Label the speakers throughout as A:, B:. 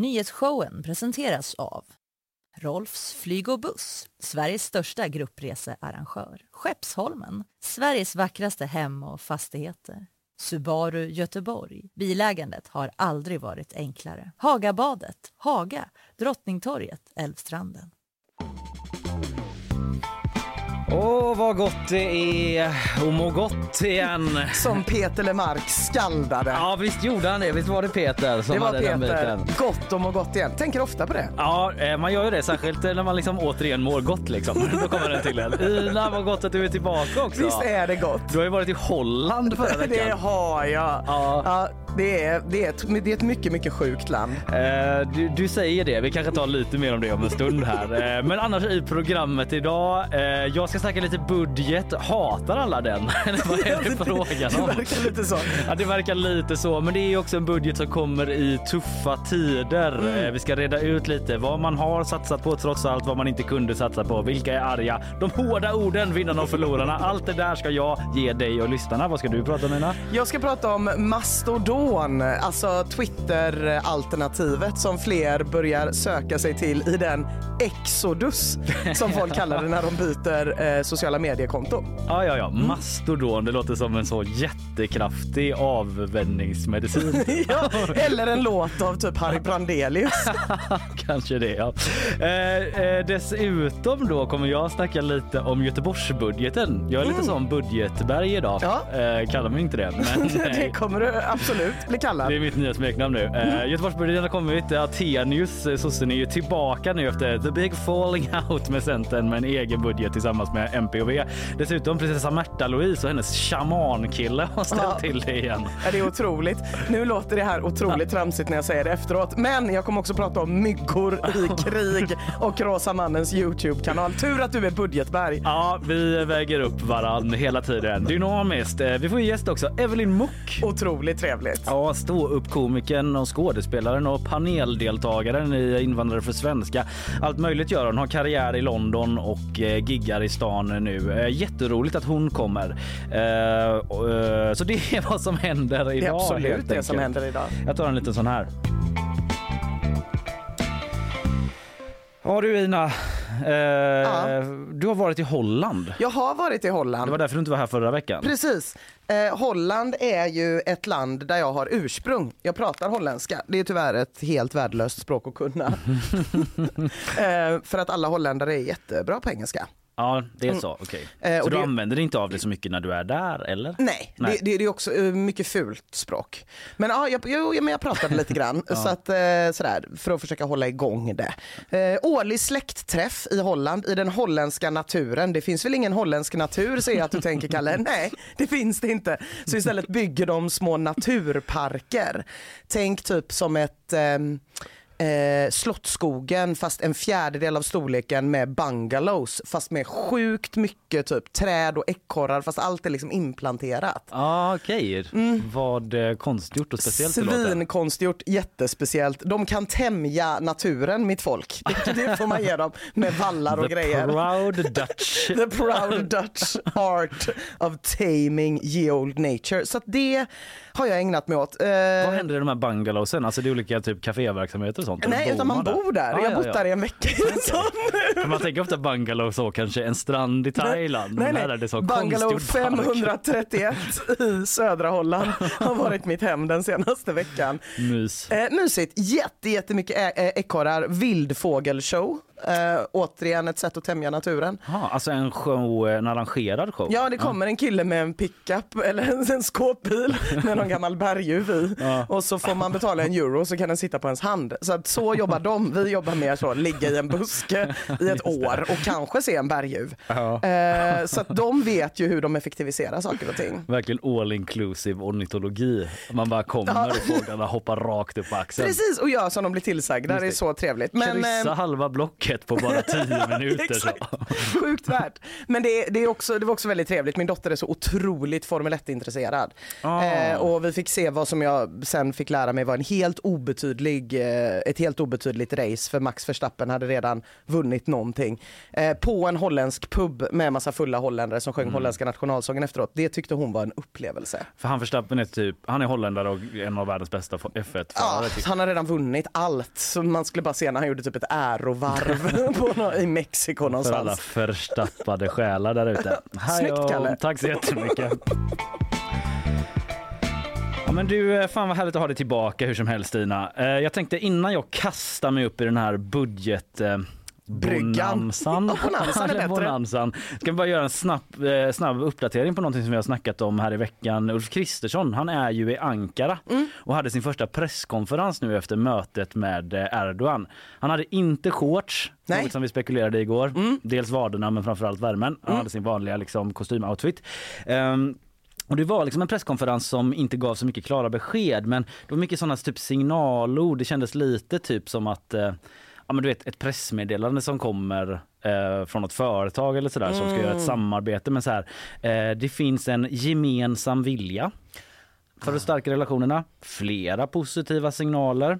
A: Nyhetsshowen presenteras av Rolfs flyg och buss, Sveriges största gruppresearrangör. Skeppsholmen, Sveriges vackraste hem och fastigheter. Subaru Göteborg. Bilägandet har aldrig varit enklare. Hagabadet, Haga, Drottningtorget, Älvstranden.
B: Åh, vad gott det är att må gott igen.
C: Som Peter Lemark skaldade.
B: Ja, visst gjorde han det. Visst var det Peter som
C: det var Peter. Gott och gott igen. Tänker ofta på det.
B: Ja, eh, man gör ju det. Särskilt när man liksom återigen mår gott. Liksom. Då kommer den till en. Ina, vad gott att du är tillbaka också.
C: Visst är det gott?
B: Du har ju varit i Holland förra
C: Det
B: veckan.
C: har jag.
B: Ja.
C: Ja, det, är, det, är ett, det är ett mycket, mycket sjukt land.
B: Eh, du, du säger det. Vi kanske tar lite mer om det om en stund här. Eh, men annars i programmet idag. Eh, jag ska snacka lite budget. Hatar alla den? Eller vad är det frågan
C: Det
B: om?
C: verkar lite så.
B: Ja, det verkar lite så, men det är också en budget som kommer i tuffa tider.
C: Mm.
B: Eh, Vi ska reda ut lite vad man har satsat på trots allt, vad man inte kunde satsa på. Vilka är arga? De hårda orden, vinnarna och förlorarna. Allt det där ska jag ge dig och lyssnarna. Vad ska du prata om Nina?
C: Jag ska prata om Mastodon, alltså Twitter-alternativet som fler börjar söka sig till i den exodus som folk kallar det när de byter eh, sociala mediekonto.
B: Ja, ja, ja.
C: Mm.
B: Mastodon. Det låter som en så jättekraftig avvänjningsmedicin.
C: Ja, eller en låt av typ Harry Brandelius.
B: Kanske det, ja. Eh, eh, dessutom då kommer jag snacka lite om Göteborgsbudgeten. Jag är lite som budgetberg idag.
C: Mm. Ja.
B: Eh, kallar mig inte det, men
C: Det kommer du absolut bli kallad.
B: Det är mitt nya smeknamn nu. Eh, Göteborgsbudgeten har kommit. Attenius, eh, sossen, är ju tillbaka nu efter the big falling out med Centern med en egen budget tillsammans med MP och V. Dessutom prinsessa Märta-Louise och hennes shamankille har ställt
C: Ja.
B: till det igen.
C: Ja, det är otroligt. Nu låter det här otroligt tramsigt när jag säger det efteråt. Men jag kommer också prata om myggor i krig och Rosa Mannens Youtube-kanal. Tur att du är budgetberg.
B: Ja, vi väger upp varann hela tiden. Dynamiskt. Eh, Vi får gäst också. Evelyn Muck.
C: Otroligt trevligt.
B: Ja, stå upp komikern och skådespelaren och paneldeltagaren i Invandrare för svenska. Allt möjligt gör hon. Har karriär i London och eh, giggar i stan nu. Eh, jätteroligt att hon kommer. Eh, eh, så det är vad som händer
C: Det
B: idag.
C: är absolut det som händer idag.
B: Jag tar en liten sån här. Ja du Ina, eh, du har varit i Holland.
C: Jag har varit i Holland.
B: Det var därför du inte var här förra veckan.
C: Precis. Eh, Holland är ju ett land där jag har ursprung. Jag pratar holländska. Det är tyvärr ett helt värdelöst språk att kunna. eh, för att alla holländare är jättebra på engelska.
B: Ja, det är så. Okej.
C: Eh,
B: Så
C: och
B: du
C: det-
B: använder inte av det så mycket när du är där, eller?
C: Nej,
B: Nej.
C: Det, det, det är också eh, mycket fult språk. Men ja, jag, jo, ja, men jag pratade lite grann så att, eh, sådär, för att försöka hålla igång det. Eh, årlig släktträff i Holland i den holländska naturen. Det finns väl ingen holländsk natur ser jag att du tänker Kalle. Nej, det finns det inte. Så istället bygger de små naturparker. Tänk typ som ett ehm, eh, Slottsskogen fast en fjärdedel av storleken med bungalows fast med sjukt mycket typ träd och ekorrar fast allt är liksom implanterat.
B: Ja, okej. Vad eh, konstgjort och speciellt.
C: Svinkonstgjort, jättespeciellt. De kan tämja naturen, mitt folk. Det, det får man ge dem med vallar och
B: The
C: grejer.
B: proud Dutch.
C: The proud Dutch art of taming ye old nature. Så att det har jag ägnat mig åt. Eh,
B: Vad händer i de här bungalowsen? Alltså det är olika typ kaféverksamheter sånt?
C: Nej, utan man bor där.
B: Ja,
C: jag har bott
B: ja.
C: där i en vecka.
B: För Man tänker ofta bungalow så kanske en strand i Thailand.
C: Nej, nej.
B: här är det så
C: Bungalow
B: konstgjord park.
C: 531 i södra Holland har varit mitt hem den senaste veckan.
B: Mys.
C: Eh, mysigt, Jätte, jättemycket ekorrar, vildfågelshow. Eh, återigen ett sätt att tämja naturen.
B: Aha, alltså en show, en arrangerad show?
C: Ja, det kommer en kille med en pickup eller en, en skåpbil med någon gammal berguv i.
B: Ja.
C: Och så får man betala en euro så kan den sitta på ens hand. Så att så jobbar de. Vi jobbar mer så, ligga i en buske i ett år och kanske se en berguv.
B: Ja.
C: Eh, så att de vet ju hur de effektiviserar saker och ting.
B: Verkligen all inclusive ornitologi. Man bara kommer
C: Ja.
B: och fåglarna hoppar rakt upp på axeln.
C: Precis, och gör som de blir tillsagda. Det är
B: det.
C: så trevligt. Men,
B: Kryssa
C: eh,
B: halva blocket bucket på bara tio minuter. så.
C: Sjukt värt. Men det, det, är också, det var också väldigt trevligt. Min dotter är så otroligt Formel 1-intresserad.
B: Ah.
C: Eh, och vi fick se vad som jag sen fick lära mig var en helt obetydlig, eh, ett helt obetydligt race för Max Verstappen hade redan vunnit någonting. Eh, på en holländsk pub med massa fulla holländare som sjöng
B: Mm.
C: holländska nationalsången efteråt. Det tyckte hon var en upplevelse.
B: För han Verstappen är typ, han är holländare och en av världens bästa F1-förare.
C: Ja,
B: typ.
C: han har redan vunnit allt. Så man skulle bara se när han gjorde typ ett ärovarv på i Mexiko
B: För alla
C: någonstans.
B: förstappade själar där ute.
C: Snyggt, Kalle.
B: Tack så jättemycket. Ja, men du, eh, fan vad härligt att ha dig tillbaka hur som helst Stina. Eh, Jag tänkte innan jag kastar mig upp i den här budget eh,
C: Bryggan.
B: Bonanzan.
C: Ja, bonanzan är bättre.
B: bonanzan. Ska vi bara göra en snabb, eh, snabb uppdatering på någonting som vi har snackat om här i veckan. Ulf Kristersson, han är ju i Ankara
C: Mm.
B: och hade sin första presskonferens nu efter mötet med eh, Erdogan. Han hade inte shorts,
C: Nej. Mm.
B: något som vi spekulerade igår. Dels vaderna men framförallt värmen. Han hade sin vanliga liksom, kostymoutfit. Ehm, och det var liksom en presskonferens som inte gav så mycket klara besked men det var mycket sådana typ signalord. Det kändes lite typ som att eh, ja, men du vet, ett pressmeddelande som kommer eh, från något företag eller sådär som ska göra ett samarbete. Men så här, eh, det finns en gemensam vilja för att stärka relationerna. Flera positiva signaler.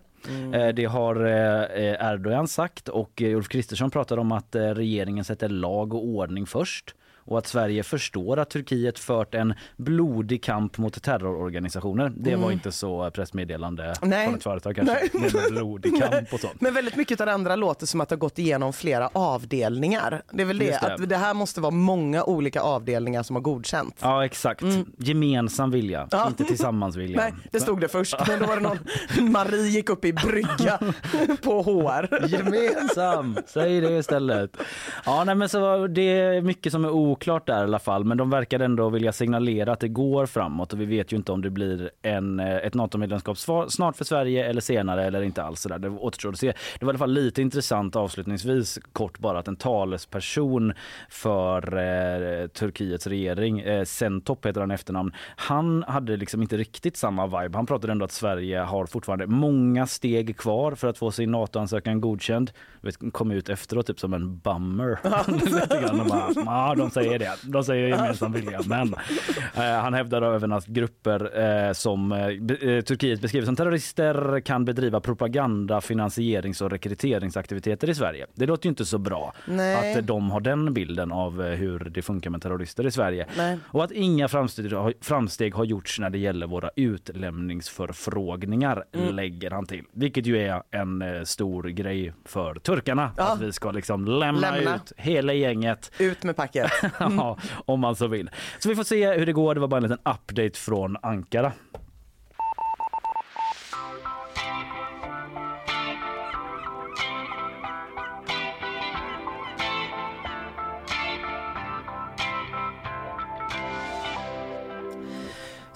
B: Eh, Det har eh, Erdogan sagt och eh, Ulf Kristersson pratar om att eh, regeringen sätter lag och ordning först och att Sverige förstår att Turkiet fört en blodig kamp mot terrororganisationer. Det var inte så pressmeddelande
C: Nej.
B: från ett företag kanske.
C: Nej.
B: Blodig kamp och sånt.
C: Men väldigt mycket av det andra låter som att det har gått igenom flera avdelningar. Det är väl det,
B: det.
C: att det här måste vara många olika avdelningar som har godkänt.
B: Ja exakt. Gemensam vilja,
C: Mm. Ja.
B: inte tillsammans vilja.
C: Nej, det stod det först. Men då var det någon, Marie gick upp i brygga på HR.
B: Gemensam, säg det istället. Ja, nej, men så det är mycket som är oklart där i alla fall, men de verkar ändå vilja signalera att det går framåt och vi vet ju inte om det blir en, eh, ett NATO-medlemskap snart för Sverige eller senare eller inte alls. Där. Det återstår att se. Det var i alla fall lite intressant avslutningsvis kort bara att en talesperson för eh, Turkiets regering, eh, Sentop heter han i efternamn, han hade liksom inte riktigt samma vibe. Han pratade ändå att Sverige har fortfarande många steg kvar för att få sin NATO-ansökan godkänd. Vet, kom ut efteråt typ som en bummer. Lite grann bara, de säger det. De säger gemensam vilja. Men eh, han hävdar även att grupper eh, som eh, eh, Turkiet beskriver som terrorister kan bedriva propaganda, finansierings och rekryteringsaktiviteter i Sverige. Det låter ju inte så bra
C: Nej.
B: att de har den bilden av eh, hur det funkar med terrorister i Sverige.
C: Nej.
B: Och att inga framsteg har, framsteg har gjorts när det gäller våra utlämningsförfrågningar,
C: Mm.
B: lägger han till. Vilket ju är en eh, stor grej för turkarna.
C: Ja.
B: Att vi ska liksom lämna,
C: Lämna.
B: ut hela gänget
C: Ut med packet.
B: ja, om man så vill. Så vi får se hur det går. Det var bara en liten update från Ankara.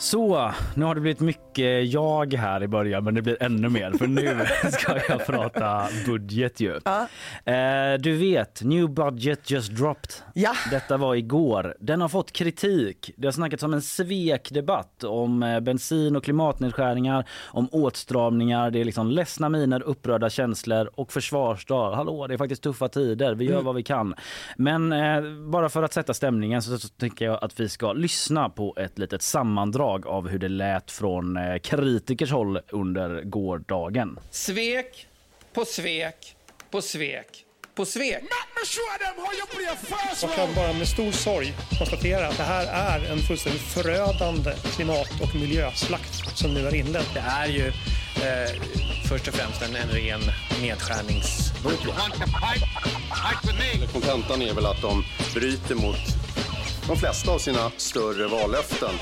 B: Så, nu har det blivit mycket jag här i början men det blir ännu mer för nu ska jag prata budget ju.
C: Ja.
B: Eh, du vet, new budget just dropped.
C: Ja.
B: Detta var igår. Den har fått kritik. Det har snackats om en svekdebatt om eh, bensin och klimatnedskärningar, om åtstramningar. Det är liksom ledsna miner, upprörda känslor och försvarsdag. Hallå, det är faktiskt tuffa tider. Vi gör vad vi kan. Men eh, bara för att sätta stämningen så, så tycker jag att vi ska lyssna på ett litet sammandrag av hur det lät från eh, kritikers håll under gårdagen.
D: Svek på svek på svek på svek.
E: Jag kan bara med stor sorg konstatera att det här är en fullständigt förödande klimat och miljöslakt som nu är inledd.
F: Det är ju eh, först och främst en, en ren nedskärningsbudget.
G: Kontentan är väl att de bryter mot de flesta av sina större vallöften.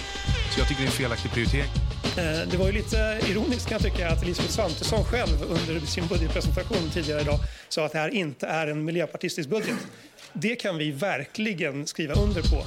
H: Så jag tycker det är en felaktig prioritering.
E: Eh, Det var ju lite ironiskt kan jag tycka att Elisabeth Svantesson själv under sin budgetpresentation tidigare idag sa att det här inte är en miljöpartistisk budget. Det kan vi verkligen skriva under på.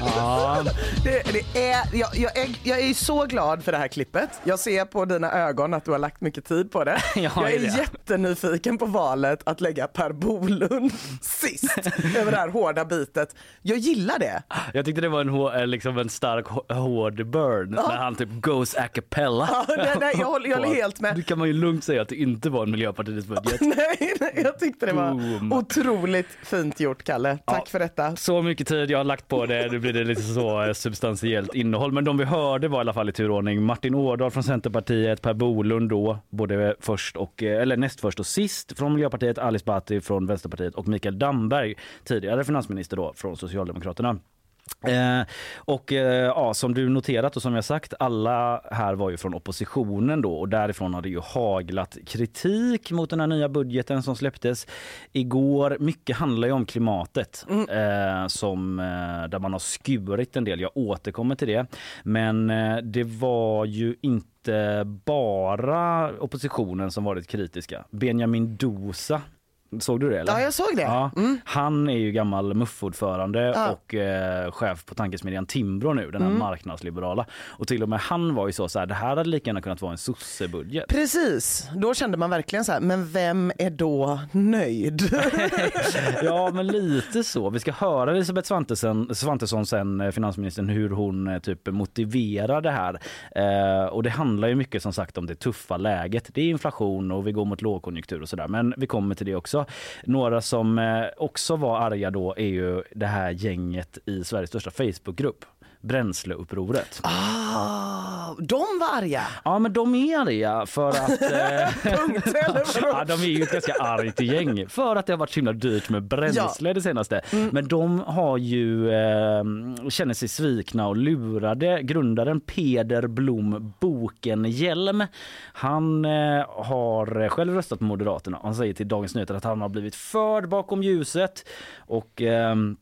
B: Ja,
C: Det, det är, jag, jag, är, jag är så glad för det här klippet. Jag ser på dina ögon att du har lagt mycket tid på det.
B: Jag
C: jag är
B: det.
C: jättenyfiken på valet att lägga Per Bolund sist över det här hårda bitet. Jag gillar det.
B: Jag tyckte det var en, eh, liksom en stark hå- hård burn när han typ goes a cappella.
C: Ja, nej, nej, jag håller- jag håller helt med.
B: Det kan man ju lugnt säga att det inte var en Miljöpartiets budget.
C: Nej, nej, jag tyckte det var
B: Boom.
C: otroligt fint gjort, Kalle. Tack
B: Ja.
C: för detta.
B: Så mycket tid jag har lagt på det, blir det lite så eh, substantiellt innehåll. Men de vi hörde var i alla fall i turordning Martin Ådahl från Centerpartiet, Per Bolund då, både först och, eh, eller näst först och sist från Miljöpartiet, Alice Bhatti från Vänsterpartiet och Mikael Damberg, tidigare finansminister då från Socialdemokraterna. Eh, och eh, ja, som du noterat och som jag sagt, alla här var ju från oppositionen då och därifrån har det ju haglat kritik mot den här nya budgeten som släpptes igår. Mycket handlar ju om klimatet eh, som, eh, där man har skurit en del. Jag återkommer till det. Men eh, det var ju inte bara oppositionen som varit kritiska. Benjamin Dosa Såg du det? Eller?
C: Ja, jag såg det.
B: Ja,
C: Mm.
B: Han är ju gammal MUF-ordförande
C: Ja.
B: och eh, chef på tankesmedjan Timbro nu, den här
C: Mm.
B: marknadsliberala. Och till och med han var ju så, så här, det här hade lika gärna kunnat vara en sossebudget.
C: Precis, då kände man verkligen så här, men vem är då nöjd?
B: ja, men lite så. Vi ska höra Elisabeth Svantesson, Svantesson sen, eh, finansministern, hur hon eh, typ motiverar det här. Eh, och det handlar ju mycket som sagt om det tuffa läget. Det är inflation och vi går mot lågkonjunktur och sådär. Men vi kommer till det också. Några som eh, också var arga då är ju det här gänget i Sveriges största Facebookgrupp. Bränsleupproret.
C: Ah, de var arga.
B: Ja men de är arga för att... Eh,
C: Punkt,
B: ja, de är ju ett ganska argt gäng för att det har varit så himla dyrt med bränsle det senaste. Men de har ju eh, känner sig svikna och lurade. Grundaren Peder Blom Bokenhjelm, han eh, har själv röstat på Moderaterna. Han säger till Dagens Nyheter att han har blivit förd bakom ljuset och ehm,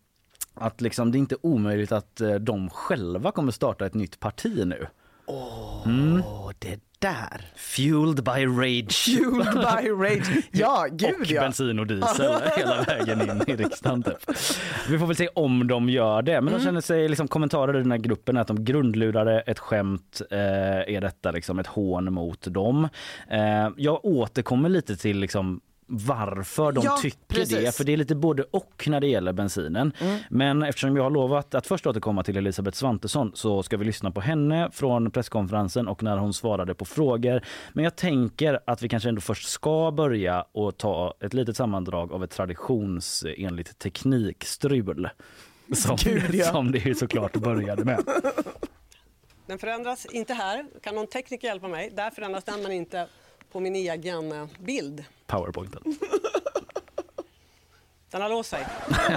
B: att liksom det är inte omöjligt att eh, de själva kommer starta ett nytt parti nu.
C: Åh, det där.
B: Fueled by rage.
C: Fueled by rage. Ja, gud
B: och
C: ja.
B: bensin och diesel hela vägen in i riksdagen. Typ. Vi får väl se om de gör det. Men de känner sig liksom kommentarer i den här gruppen är att de grundlurade ett skämt. Eh, är detta liksom ett hån mot dem? Eh, jag återkommer lite till liksom varför de
C: Ja,
B: tycker
C: precis.
B: det. För det är lite både och när det gäller bensinen. Men eftersom jag har lovat att först återkomma till Elisabeth Svantesson så ska vi lyssna på henne från presskonferensen och när hon svarade på frågor. Men jag tänker att vi kanske ändå först ska börja och ta ett litet sammandrag av ett traditionsenligt teknikstrul. Som,
C: Gud, ja.
B: som det ju såklart började med.
I: Den förändras inte här. Kan någon tekniker hjälpa mig? Där förändras den men inte på min egen eh, bild.
B: Powerpointen.
I: Den har låst sig.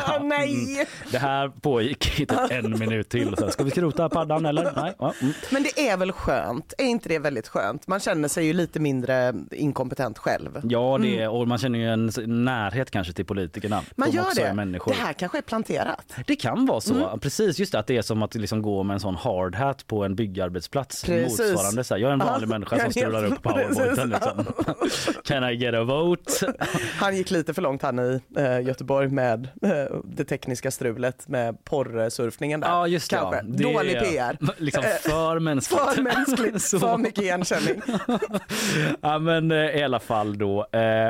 C: Ah, nej!
B: Det här pågick i typ en minut till. Så här, ska vi skrota paddan eller? Nej. Ja, mm.
C: Men det är väl skönt? Är inte det väldigt skönt? Man känner sig ju lite mindre inkompetent själv.
B: Ja, det är, och man känner ju en närhet kanske till politikerna.
C: Man
B: som
C: gör
B: också
C: det.
B: Är människor.
C: Det här kanske är planterat.
B: Det kan vara så.
C: Mm.
B: Precis, just det, att det är som att liksom gå med en sån hard hat på en byggarbetsplats.
C: Precis.
B: Motsvarande. Så här, jag är en vanlig
C: Ja,
B: människa som strular upp powerpointen. Liksom. Can I get a vote?
C: Han gick lite för långt han i eh, Göteborg med eh, det tekniska strulet med porrsurfningen där.
B: Ja, just det. Ja. Det
C: Dålig PR.
B: Liksom
C: Eh,
B: för mänskligt.
C: För mänskligt, för mycket igenkänning.
B: Ja, men eh, i alla fall då.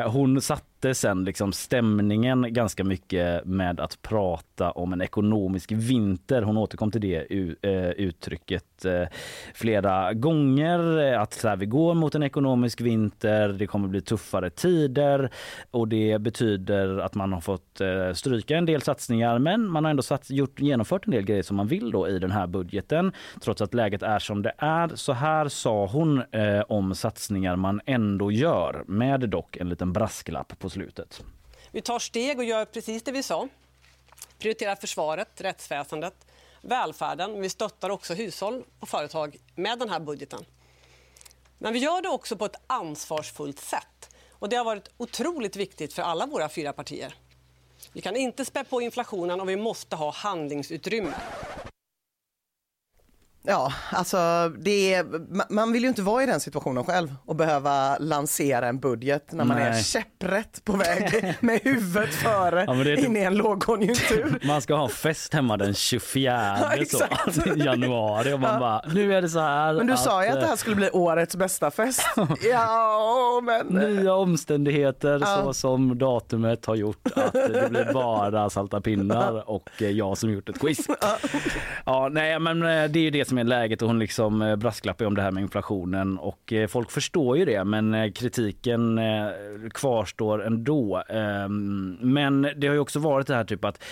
B: Hon satte sen liksom stämningen ganska mycket med att prata om en ekonomisk vinter. Hon återkom till det eh, uttrycket eh, flera gånger. Eh, att så här, vi går mot en ekonomisk vinter, det kommer bli tuffare tider och det betyder att man har fått stryka en del satsningar men man har ändå satt, gjort, genomfört en del grejer som man vill då i den här budgeten trots att läget är som det är. Så här sa hon eh, om satsningar man ändå gör med dock en liten brasklapp på slutet.
I: Vi tar steg och gör precis det vi sa. Prioriterar försvaret, rättsväsendet, välfärden. Vi stöttar också hushåll och företag med den här budgeten. Men vi gör det också på ett ansvarsfullt sätt. Och det har varit otroligt viktigt för alla våra fyra partier. Vi kan inte spä på inflationen och vi måste ha handlingsutrymme.
C: Ja, alltså det är, ma- man vill ju inte vara i den situationen själv och behöva lansera en budget när man är
B: Nej.
C: käpprätt på väg med huvudet före
B: Ja, är typ-
C: in i en lågkonjunktur.
B: Man ska ha fest hemma den 24
C: Ja,
B: januari och man
C: Ja.
B: bara, nu är det så här.
C: Men du sa ju att det här skulle bli årets bästa fest. Ja, men...
B: Nya omständigheter
C: Ja.
B: så som datumet har gjort att det blir bara salta pinnar och eh, jag som gjort ett quiz. Ja, nej, men eh, det är ju det som är läget och hon liksom eh, brasklappar om det här med inflationen och eh, folk förstår ju det men eh, kritiken kvarstår ändå. Ehm, men det har ju också varit det här typ att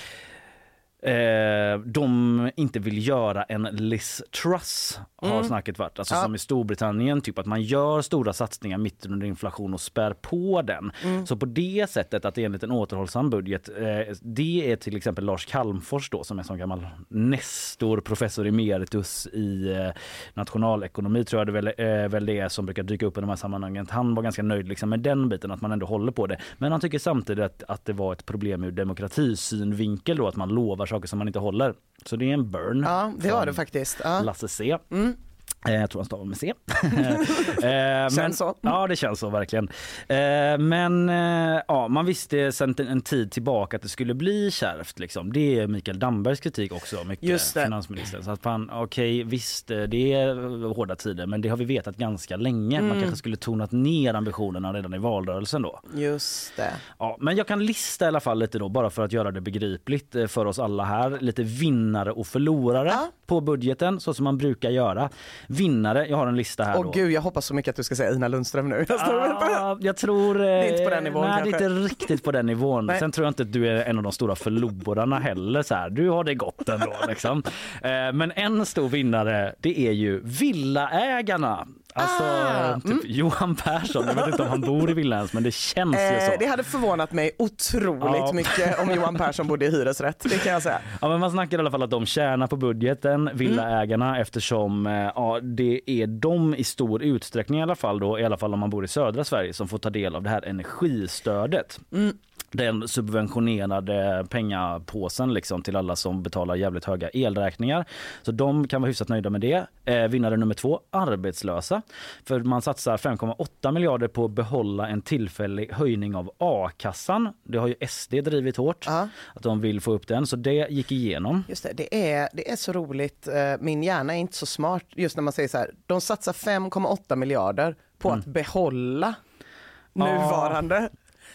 B: Eh, de inte vill göra en Liz Truss har
C: Mm.
B: snacket varit. Alltså
C: Ja.
B: som i Storbritannien, typ att man gör stora satsningar mitt under inflation och spär på den.
C: Mm.
B: Så på det sättet att det är en liten återhållsam budget, eh, det är till exempel Lars Calmfors då som är som gammal nestor, professor emeritus i eh, nationalekonomi tror jag det väl, eh, väl det är som brukar dyka upp i de här sammanhangen. Han var ganska nöjd liksom med den biten, att man ändå håller på det. Men han tycker samtidigt att, att det var ett problem ur demokratisynvinkel då, att man lovar saker som man inte håller. Så det är en burn.
C: Ja, det var det faktiskt. Ja. Mm.
B: Lasse C. Eh, Jag tror han stavar med C. Eh, men,
C: Känns så.
B: Ja, det känns så verkligen. Eh, Men eh, ja, man visste sedan en- tid tillbaka att det skulle bli kärvt. Liksom. Det är Mikael Dambergs kritik också, mycket,
C: Just det.
B: finansministern. Så att fan, okej, visst, eh, det är hårda tider, men det har vi vetat ganska länge.
C: Mm.
B: Man kanske skulle tonat ner ambitionerna redan i valrörelsen då.
C: Just det.
B: Ja, men jag kan lista i alla fall lite då, bara för att göra det begripligt eh, för oss alla här. Lite vinnare och förlorare
C: Ja.
B: på budgeten, så som man brukar göra. Vinnare, jag har en lista här
C: Åh
B: då.
C: gud, jag hoppas så mycket att du ska säga Ina Lundström nu. Jag.
B: Ah, jag tror... Det
C: är inte på den nivån
B: Nej, det är
C: kanske.
B: inte riktigt på den nivån.
C: Nej.
B: Sen tror jag inte att du är en av de stora förlorarna heller. Så här. Du har det gott ändå. Liksom. Eh, Men en stor vinnare, det är ju villaägarna. Alltså
C: Ah,
B: typ Johan Persson. Jag vet inte om han bor i villa ens, men det känns ju så.
C: Eh, det hade förvånat mig otroligt
B: Ja.
C: mycket om Johan Persson bodde i hyresrätt. Det kan jag säga.
B: Ja, men man snackar i alla fall att de tjänar på budgeten, villaägarna, eftersom eh, ja, det är de i stor utsträckning i alla fall då, i alla fall om man bor i södra Sverige, som får ta del av det här energistödet. Den subventionerade pengapåsen liksom till alla som betalar jävligt höga elräkningar. Så de kan vara hyfsat nöjda med det. Eh, vinnare nummer två, arbetslösa. För man satsar 5,8 miljarder på att behålla en tillfällig höjning av a-kassan. Det har ju SD drivit hårt,
C: Ja.
B: att de vill få upp den. Så det gick igenom.
C: Just det, det är, det är så roligt. Eh, Min hjärna är inte så smart just när man säger så här. De satsar 5,8 miljarder på
B: Mm.
C: att behålla nuvarande.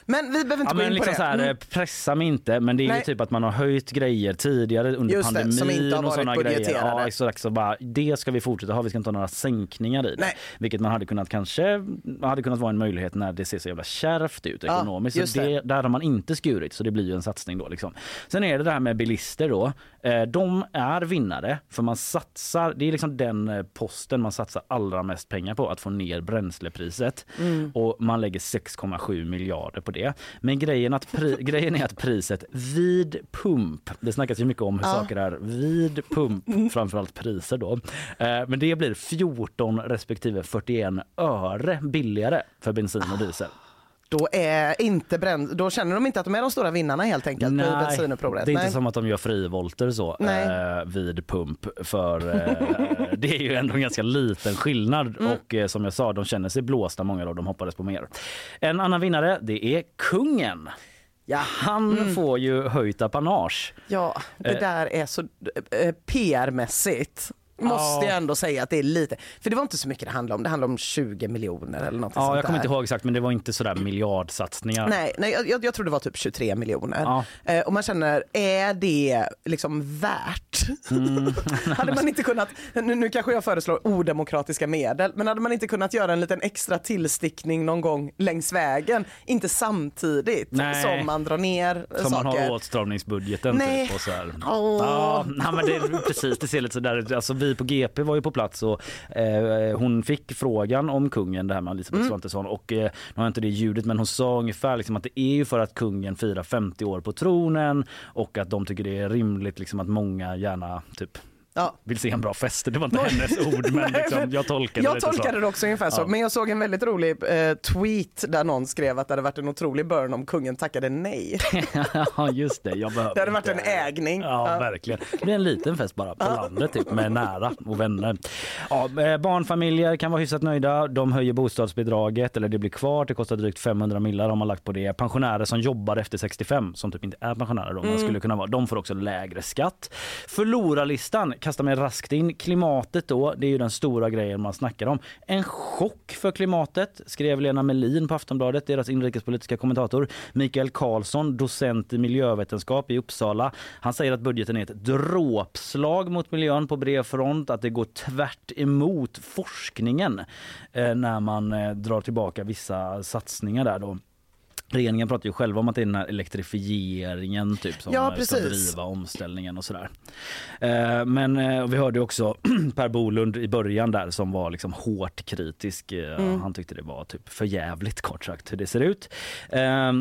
C: Men vi behöver inte
B: Ja,
C: gå
B: men
C: in
B: liksom
C: på det.
B: här,
C: Mm.
B: eh, pressa mig inte, men det är
C: Nej.
B: ju typ att man har höjt grejer tidigare under
C: Just det,
B: pandemin
C: som inte har
B: och
C: varit
B: såna grejer.
C: budgeterade.
B: Ja, exakt, så bara, det ska vi fortsätta ha, vi ska inte ha några sänkningar i det.
C: Nej.
B: Vilket man hade kunnat kanske hade kunnat vara en möjlighet när det ser så jävla kärvt ut
C: Ja,
B: ekonomiskt.
C: just
B: så det,
C: det.
B: där har man inte skurit, så det blir ju en satsning då. Liksom. Sen är det det här med bilister då. Eh, de är vinnare, för man satsar, det är liksom den eh, posten man satsar allra mest pengar på, att få ner bränslepriset.
C: Mm.
B: Och man lägger 6,7 miljarder på det. Men grejen, att grejen är att priset vid pump, det snackas ju mycket om hur
C: Ja.
B: saker är vid pump, framförallt priser då. Eh, men det blir 14 respektive 41 öre billigare för bensin och diesel.
C: Då, är inte bränd, då känner de inte att de är de stora vinnarna helt enkelt i bensinupproret.
B: det är inte
C: Nej.
B: som att de gör frivolter så
C: Nej.
B: eh, vid pump för eh, det är ju ändå en ganska liten skillnad
C: Mm.
B: och eh, som jag sa de känner sig blåsta många av dem hoppades på mer. En annan vinnare det är kungen.
C: Ja.
B: Han
C: Mm.
B: får ju höjt apanage.
C: Ja, det
B: Eh.
C: där är så eh, PR-mässigt. Måste
B: Ja.
C: jag ändå säga att det är lite, för det var inte så mycket det handlade om, det handlade om 20 miljoner eller något
B: Ja, jag kommer inte ihåg exakt men det var inte sådär miljardsatsningar.
C: Nej, nej jag- jag, jag tror det var typ 23 miljoner.
B: Ja.
C: Eh, och man känner, är det liksom värt?
B: Mm.
C: hade man inte kunnat, nu, nu kanske jag föreslår odemokratiska medel, men hade man inte kunnat göra en liten extra tillstickning någon gång längs vägen? Inte samtidigt
B: Nej.
C: som man drar ner
B: Som man
C: saker.
B: har åtstramningsbudgeten
C: Nej.
B: typ och så här.
C: Åh.
B: Ja, nej, men det är precis, det ser lite sådär ut. Alltså, vi på GP var ju på plats och eh, hon fick frågan om kungen, det här med Elisabeth
C: Mm.
B: Svantesson och eh, nu har jag inte det ljudet men hon sa ungefär liksom att det är ju för att kungen firar 50 år på tronen och att de tycker det är rimligt liksom att många gärna typ
C: Ja.
B: vill se en bra fest. Det var inte hennes ord men liksom, jag tolkade det
C: Jag
B: lite
C: tolkade det också ungefär så,
B: Ja.
C: men jag såg en väldigt rolig eh, tweet där någon skrev att det hade varit en otrolig burn om kungen tackade nej.
B: Ja just det, jag behöver
C: Det hade varit
B: inte-
C: en ägning.
B: Ja,
C: Ja.
B: verkligen. Det blir en liten fest bara på landet typ med nära och vänner. Ja, eh, barnfamiljer kan vara hyfsat nöjda. De höjer bostadsbidraget eller det blir kvar. Det kostar drygt 500 millar har man lagt på det. Pensionärer som jobbar efter 65 som typ inte är pensionärer då, man skulle kunna vara. De får också lägre skatt. Förlorarlistan kastar mig raskt in. Klimatet då, det är ju den stora grejen man snackar om. En chock för klimatet skrev Lena Melin på Aftonbladet, deras inrikespolitiska kommentator. Mikael Karlsson, docent i miljövetenskap i Uppsala. Han säger att budgeten är ett dråpslag mot miljön på bred front, att det går tvärt emot forskningen eh, när man eh, drar tillbaka vissa satsningar där då. Regeringen pratar ju själva om att det är den här elektrifieringen typ som
C: Ja,
B: ska driva omställningen och sådär. Eh, Men eh, vi hörde också Per Bolund i början där som var liksom hårt kritisk. Eh,
C: Mm.
B: Han tyckte det var typ för jävligt kort sagt hur det ser ut. Eh,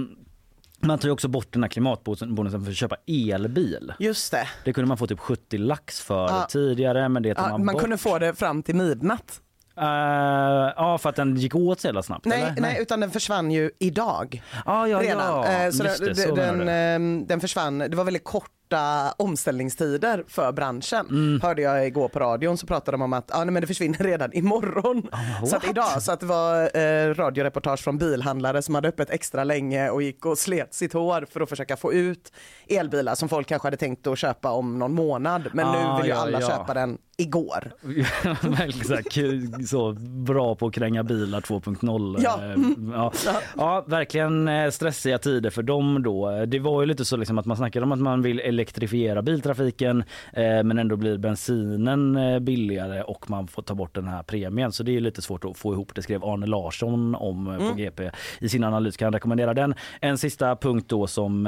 B: Man tar ju också bort den här klimatbonusen för att köpa elbil.
C: Just det.
B: Det kunde man få typ 70 lax för
C: Ja.
B: tidigare men det tar
C: Ja,
B: man,
C: man
B: bort.
C: kunde få det fram till midnatt.
B: Eh, ja för att den gick åt så jävla snabbt
C: Nej,
B: eller?
C: nej, utan den försvann ju idag.
B: Ah, ja,
C: redan.
B: ja.
C: Eh, så den,
B: det, så
C: den, ehm, den försvann, det var väldigt korta omställningstider för branschen.
B: Mm.
C: Hörde jag igår på radion så pratade de om att ah, nej, men det försvinner redan imorgon.
B: Ah,
C: så idag, så att det var eh, radioreportage från bilhandlare som hade öppet extra länge och gick och slet sitt hår för att försöka få ut elbilar som folk kanske hade tänkt att köpa om någon månad. Men
B: Ah,
C: nu vill ju
B: ja,
C: alla
B: ja.
C: köpa den igår.
B: Så, kul- så bra på att kränga bilar 2.0.
C: Ja.
B: Eh, Ja. ja, verkligen eh, stressiga tider för dem då. Det var ju lite så liksom att man snackade om att man vill elektrifiera biltrafiken eh, men ändå blir bensinen eh, billigare och man får ta bort den här premien. Så det är lite svårt att få ihop. Det skrev Arne Larsson om eh, på GP i sin analys. Kan rekommendera den. En sista punkt då som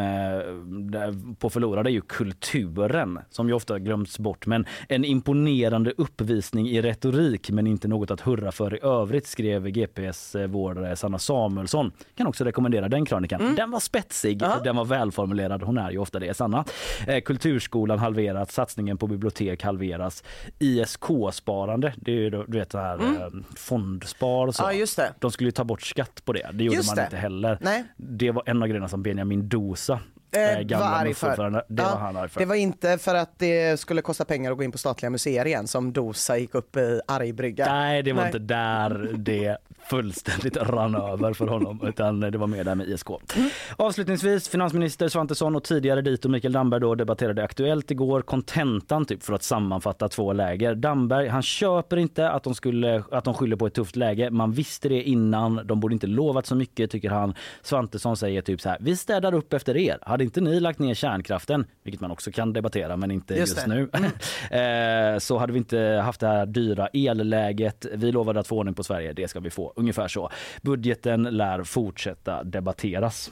B: på förlorade är ju kulturen som ju ofta glöms bort. Men en imponerande uppvisning i retorik men inte något att hurra för i övrigt skrev GPs vår Sanna Samuelsson. Kan också rekommendera den krönikan. Den var spetsig, den var välformulerad. Hon är ju ofta det, Sanna. Eh, kulturskolan halveras, satsningen på bibliotek halveras. ISK-sparande, det är ju du vet så här eh, fondspar och så.
C: Ja, just det.
B: De skulle ju ta bort skatt på det. Det gjorde
C: Just
B: man
C: det.
B: inte heller.
C: Nej.
B: Det var en av grejerna som Benjamin Dosa,
C: Eh,
B: eh, gamla. MUF-ordförande, det
C: Ja,
B: var han arg för.
C: Det var inte för att det skulle kosta pengar att gå in på statliga museer igen som Dosa gick upp i argbrygga.
B: Nej, det var
C: Nej.
B: inte där det fullständigt rann över för honom utan det var mer där med ISK.
C: Mm.
B: Avslutningsvis, finansminister Svantesson och tidigare dito Mikael Damberg då debatterade Aktuellt igår kontentan typ för att sammanfatta två läger. Damberg, han köper inte att de, skulle, att de skyller på ett tufft läge. Man visste det innan, de borde inte lovat så mycket tycker han. Svantesson säger typ så här, vi städar upp efter er. Hade inte ni lagt ner kärnkraften, vilket man också kan debattera men inte
C: Just
B: just, nu, eh, så hade vi inte haft det här dyra elläget. Vi lovade att få ordning på Sverige, det ska vi få. Ungefär så. Budgeten lär fortsätta debatteras.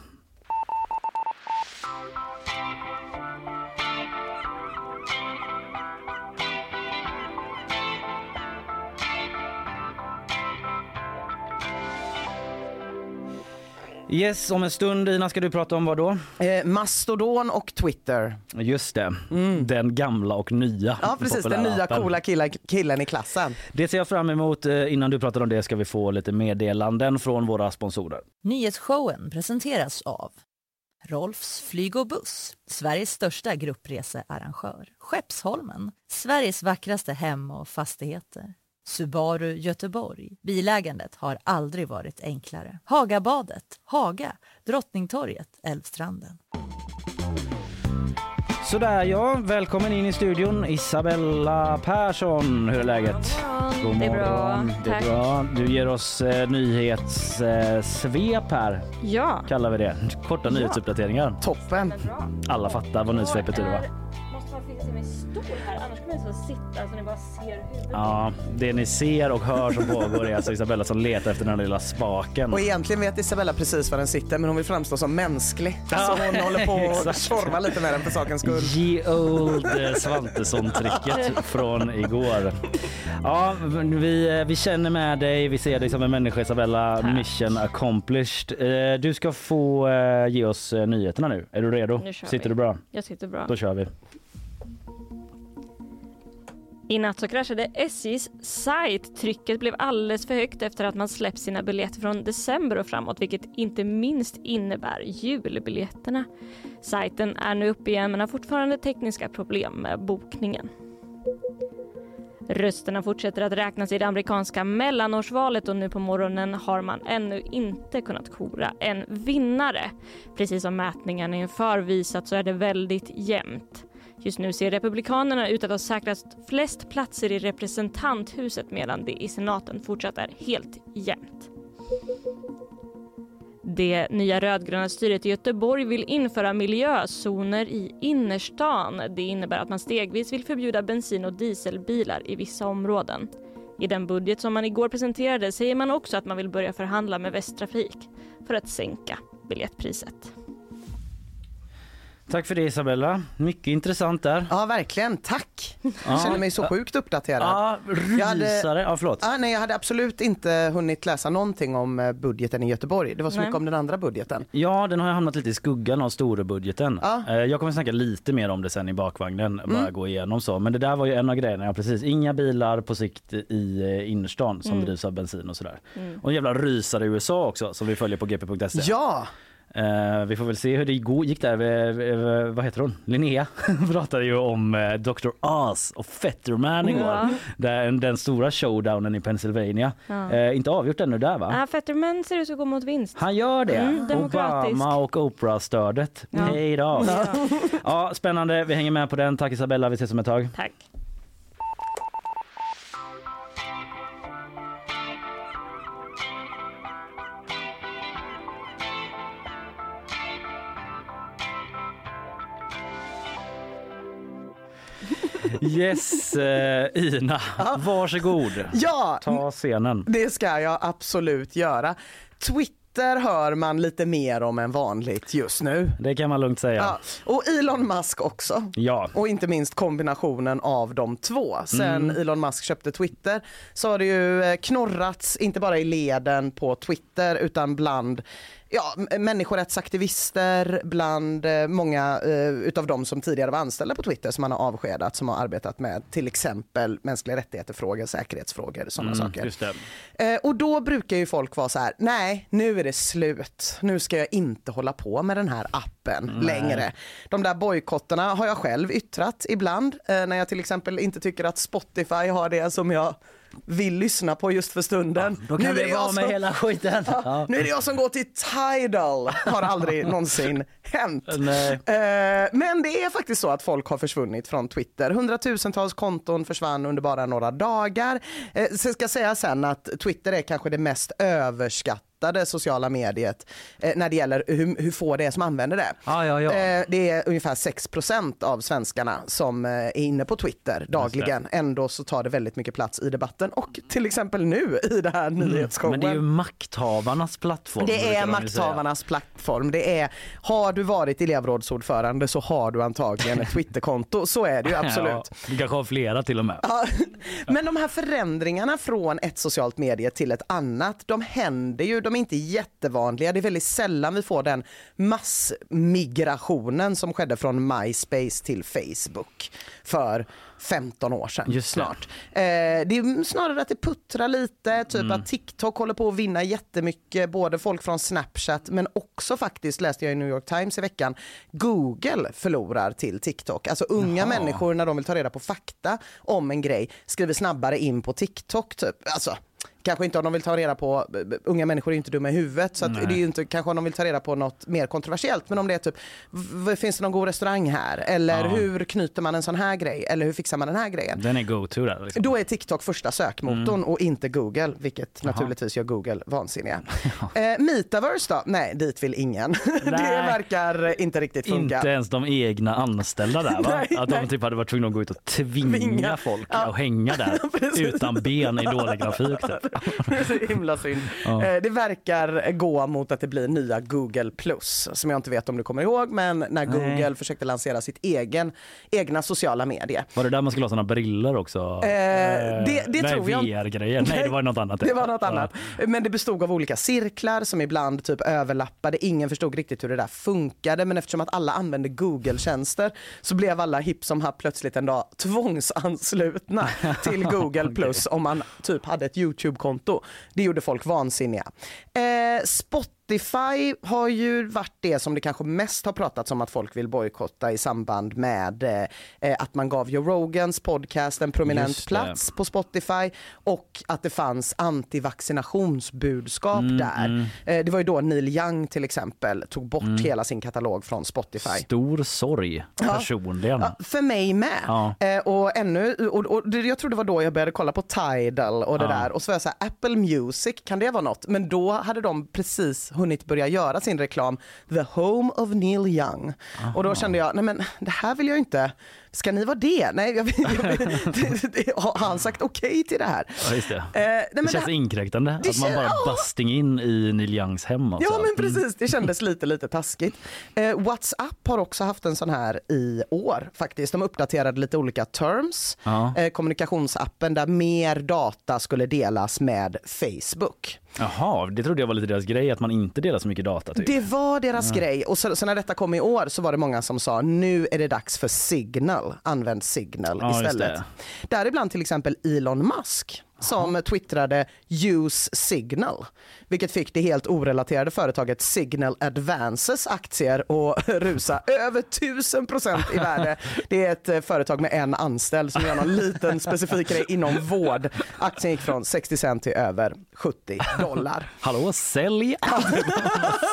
B: Yes, om en stund Ina ska du prata om vad då?
C: Eh, Mastodon och Twitter.
B: Just det, den gamla och nya.
C: Ja precis, den nya
B: appen.
C: coola killen, killen i klassen.
B: Det ser jag fram emot. Eh, Innan du pratar om det ska vi få lite meddelanden från våra sponsorer.
A: Nyhetsshowen presenteras av Rolfs flyg och buss, Sveriges största gruppresearrangör. Skeppsholmen, Sveriges vackraste hem och fastigheter. Subaru Göteborg. Bilägandet har aldrig varit enklare. Hagabadet, Haga, Drottningtorget, Älvstranden.
B: Sådär ja, välkommen in i studion Isabella Persson. Hur är läget? God
J: det är bra.
B: Det är
J: Tack.
B: bra. Du ger oss eh, nyhetssvep här,
J: Ja.
B: kallar vi det. Korta nyhetsuppdateringar.
C: Toppen.
B: Alla fattar vad nyhetssvep betyder va?
J: Fixa min stol här annars kommer få sitta så ni bara ser huvudet.
B: Ja, det ni ser och hör som pågår är alltså Isabella som letar efter den här lilla spaken.
C: Och egentligen vet Isabella precis var den sitter men hon vill framstå som mänsklig. Så hon håller på och
B: Exakt.
C: tjorvar lite med den för sakens skull.
B: Ye old eh, Svantesson-tricket från igår. Ja, vi, eh, vi känner med dig, vi ser dig som en människa Isabella. Mission accomplished. Eh, Du ska få ge oss nyheterna nu. Är du redo?
J: Nu kör
B: Sitter
J: vi.
B: du bra?
J: Jag sitter bra.
B: Då kör vi.
K: I natt så kraschade SJs sajt. Trycket blev alldeles för högt efter att man släppt sina biljetter från december och framåt vilket inte minst innebär julbiljetterna. Sajten är nu uppe igen men har fortfarande tekniska problem med bokningen. Rösterna fortsätter att räknas i det amerikanska mellanårsvalet och nu på morgonen har man ännu inte kunnat kora en vinnare. Precis som mätningarna inför visat så är det väldigt jämnt. Just nu ser Republikanerna ut att ha säkrat flest platser i representanthuset medan det i senaten fortsatt är helt jämnt. Det nya rödgröna styret i Göteborg vill införa miljözoner i innerstan. Det innebär att man stegvis vill förbjuda bensin och dieselbilar i vissa områden. I den budget som man igår presenterade säger man också att man vill börja förhandla med Västtrafik för att sänka biljettpriset.
B: Tack för det Isabella. Mycket intressant där.
C: Ja, verkligen. Tack. Jag
B: Ja.
C: känner mig så sjukt uppdaterad.
B: Ja,
C: Jag hade-.
B: Ja, förlåt.
C: Ah, nej, jag hade absolut inte hunnit läsa någonting om eh, budgeten i Göteborg. Det var så
B: Nej.
C: mycket om den andra budgeten.
B: Ja, den har hamnat lite i skuggan av storebudgeten.
C: Ja.
B: Eh, Jag kommer snacka lite mer om det sen i bakvagnen, bara
C: Mm.
B: gå igenom så. Men det där var ju en av grejerna, ja precis. Inga bilar på sikt i eh, innerstan som
C: Mm.
B: drivs av bensin och sådär.
C: Mm.
B: Och en jävla rysare i USA också som vi följer på gp.se.
C: Ja!
B: Eh, vi får väl se hur det gick där. Eh, eh, vad heter hon? Linnea pratade ju om eh, Dr. Oz och Fetterman igår.
K: Ja.
B: Den, den stora showdownen i Pennsylvania.
K: Ja.
B: Eh, inte avgjort ännu där va?
K: Ah, Fetterman ser ut att gå mot vinst.
B: Han gör det.
K: Mm.
B: Obama och Oprah-stödet.
K: Ja.
B: Hej då.
K: Ja.
B: Ja, spännande. Vi hänger med på den. Tack Isabella. Vi ses om ett tag.
K: Tack.
B: Yes, eh, Ina. Varsågod.
C: Ja,
B: Ta scenen.
C: det ska jag absolut göra. Twitter hör man lite mer om än vanligt just nu.
B: Det kan man lugnt säga.
C: Ja, och Elon Musk också.
B: Ja.
C: Och inte minst kombinationen av de två. Sen
B: Mm.
C: Elon Musk köpte Twitter så har det ju eh, knorrats, inte bara i leden på Twitter utan bland ja, människorättsaktivister, bland eh, många eh, utav de som tidigare var anställda på Twitter som man har avskedat som har arbetat med till exempel mänskliga rättigheter-frågor, säkerhetsfrågor, sådana
B: Mm,
C: saker. Eh, och då brukar ju folk vara så här, nej nu är det slut. Nu ska jag inte hålla på med den här appen
B: Nej.
C: längre. De där bojkotterna har jag själv yttrat ibland eh, när jag till exempel inte tycker att Spotify har det som jag vill lyssna på just för stunden.
B: Då kan
C: Nu
B: vi vara med
C: som-
B: hela skiten.
C: Ja,
B: Ja.
C: Nu är det jag som går till Tidal, har aldrig någonsin hänt.
B: Nej.
C: Eh, Men det är faktiskt så att folk har försvunnit från Twitter. Hundratusentals konton försvann under bara några dagar. Eh, Så ska jag säga sen att Twitter är kanske det mest överskattade sociala mediet eh, när det gäller hur, hur få det är som använder det.
B: Ja, ja, ja.
C: Eh, Det är ungefär 6% av svenskarna som eh, är inne på Twitter dagligen. Ändå så tar det väldigt mycket plats i debatten och till exempel nu i det här nyhetsshowen.
B: Mm. Men det är ju makthavarnas plattform.
C: Det är
B: ju säga.
C: makthavarnas plattform. Det är, har du varit elevrådsordförande så har du antagligen ett Twitterkonto. Så är det ju absolut.
B: Ja, du kanske har flera till och med.
C: Ja, Men de här förändringarna från ett socialt medie till ett annat, de händer ju, de är inte jättevanliga. Det är väldigt sällan vi får den massmigrationen som skedde från MySpace till Facebook för 15 år sedan
B: Just det.
C: snart. Eh, det är snarare att det puttrar lite, typ
B: Mm.
C: att TikTok håller på att vinna jättemycket, både folk från Snapchat men också faktiskt läste jag i New York Times i veckan, Google förlorar till TikTok. Alltså unga
B: Jaha.
C: människor när de vill ta reda på fakta om en grej skriver snabbare in på TikTok typ. Alltså, Kanske inte om de vill ta reda på, unga människor är inte dumma i huvudet så det är ju inte kanske om de vill ta reda på något mer kontroversiellt men om det är typ, finns det någon god restaurang här? Eller
B: Ja.
C: hur knyter man en sån här grej? Eller hur fixar man den här grejen?
B: Den är go-to där. Liksom.
C: Då är TikTok första sökmotorn
B: Mm.
C: och inte Google, vilket
B: Jaha.
C: naturligtvis gör Google vansinniga. eh, Metaverse då? Nej, dit vill ingen. det verkar inte riktigt funka.
B: Inte ens de egna anställda där va?
C: Nej,
B: att de
C: nej.
B: typ hade varit tvungna att gå ut och tvinga
C: Tvinga.
B: folk
C: Ja.
B: att hänga där utan ben i dålig grafik. Typ.
C: Det är så himla synd.
B: Ja.
C: Eh, Det verkar gå mot att det blir nya Google Plus som jag inte vet om du kommer ihåg men när
B: Nej.
C: Google försökte lansera sitt egen, egna sociala medier.
B: Var det där man skulle ha såna briller också?
C: Eh, det- det
B: nej,
C: tror jag.
B: VR-grejer. Nej, det var något annat.
C: Det var något
B: Ja.
C: annat. Men det bestod av olika cirklar som ibland typ överlappade. Ingen förstod riktigt hur det där funkade men eftersom att alla använde Google-tjänster så blev alla hipp som happ plötsligt en dag tvångsanslutna till Google Plus om man typ hade ett Youtube-konto. Det gjorde folk vansinniga. Eh, Spotify har ju varit det som det kanske mest har pratats om att folk vill bojkotta i samband med eh, eh, att man gav Joe Rogans podcast en prominent plats på Spotify och att det fanns antivaccinationsbudskap
B: Mm,
C: där.
B: mm.
C: Eh, det var ju då Neil Young till exempel tog bort
B: Mm.
C: hela sin katalog från Spotify.
B: Stor sorg personligen.
C: Ja, för mig med.
B: Ja.
C: Eh, och ännu, och, och det, jag tror det var då jag började kolla på Tidal och det
B: Ja.
C: där och så var jag så här, Apple Music, kan det vara något? Men då hade de precis hunnit börja göra sin reklam The Home of Neil Young. Och då kände jag, nej men det här vill jag inte. Ska ni vara det? Nej, jag jag har han sagt okej till det här?
B: Ja, just det.
C: Eh, nej, men
B: det känns
C: det-
B: inkräktande
C: det
B: att man bara
C: ja.
B: busting in i Neil Youngs hem. Alltså.
C: Ja men
B: Mm.
C: precis, det kändes lite lite taskigt. Eh, WhatsApp har också haft en sån här i år faktiskt. De uppdaterade lite olika terms,
B: Ja.
C: eh, kommunikationsappen där mer data skulle delas med Facebook.
B: Jaha, det trodde jag var lite deras grej att man inte delar så mycket data. Typ.
C: Det var deras
B: Ja.
C: grej och så, så när detta kom i år så var det många som sa nu är det dags för Signal, använd Signal
B: Ja,
C: istället. Däribland till exempel Elon Musk som twittrade use signal, vilket fick det helt orelaterade företaget Signal Advances aktier att rusa över 1000 procent i värde. Det är ett eh, företag med en anställd som gör någon liten specifik grej inom vård. Aktien gick från 60 cent till över 70 dollar.
B: Hallå, sälj!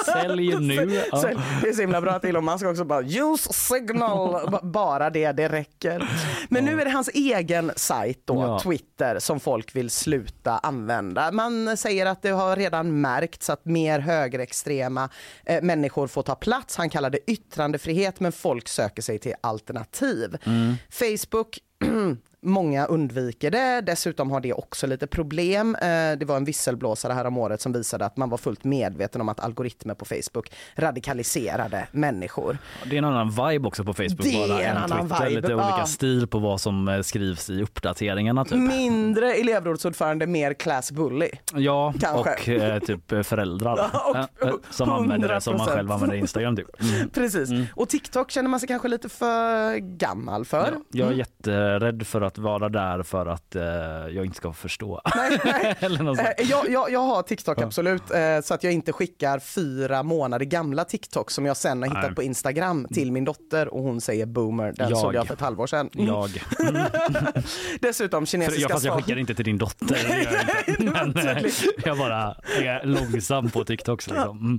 B: sälj nu!
C: Så det är så himla bra att Elon Musk också bara use signal, bara det, det räcker. Men nu är det hans egen sajt då. Twitter, som folk vill sluta använda. Man säger att det har redan märkts att mer högerextrema eh, människor får ta plats. Han kallar det yttrandefrihet men folk söker sig till alternativ.
B: Mm.
C: Facebook Många undviker det. Dessutom har det också lite problem. Eh, Det var en visselblåsare här om året som visade att man var fullt medveten om att algoritmer på Facebook radikaliserade människor.
B: Det är en annan vibe också på Facebook.
C: Det är
B: bara
C: en
B: än
C: annan
B: Twitter.
C: vibe,
B: Lite olika
C: ja.
B: stil på vad som eh, skrivs i uppdateringarna. Typ.
C: Mindre elevrådsordförande, mer class bully.
B: Ja,
C: Kanske.
B: och eh, typ föräldrar
C: Ja, och-
B: eh, som använder det som man
C: 100%.
B: själv använder Instagram. Typ. Mm.
C: Precis. Och TikTok känner man sig kanske lite för gammal för.
B: Jag är
C: Mm.
B: jätterädd för att vara där för att eh, jag inte ska förstå.
C: Nej, nej.
B: Eller något sånt.
C: Eh, jag, jag, jag har TikTok
B: Ja.
C: absolut, eh, så att jag inte skickar fyra månader gamla TikTok som jag sen har hittat
B: Nej.
C: på Instagram till min dotter och hon säger boomer. Den
B: Jag.
C: såg jag för ett halvår sedan. Mm.
B: Jag.
C: Dessutom
B: För,
C: kinesiska
B: jag, fast jag
C: svar-
B: skickar inte till din dotter. jag. Men eh, jag bara är långsam på TikToks. Liksom. Mm.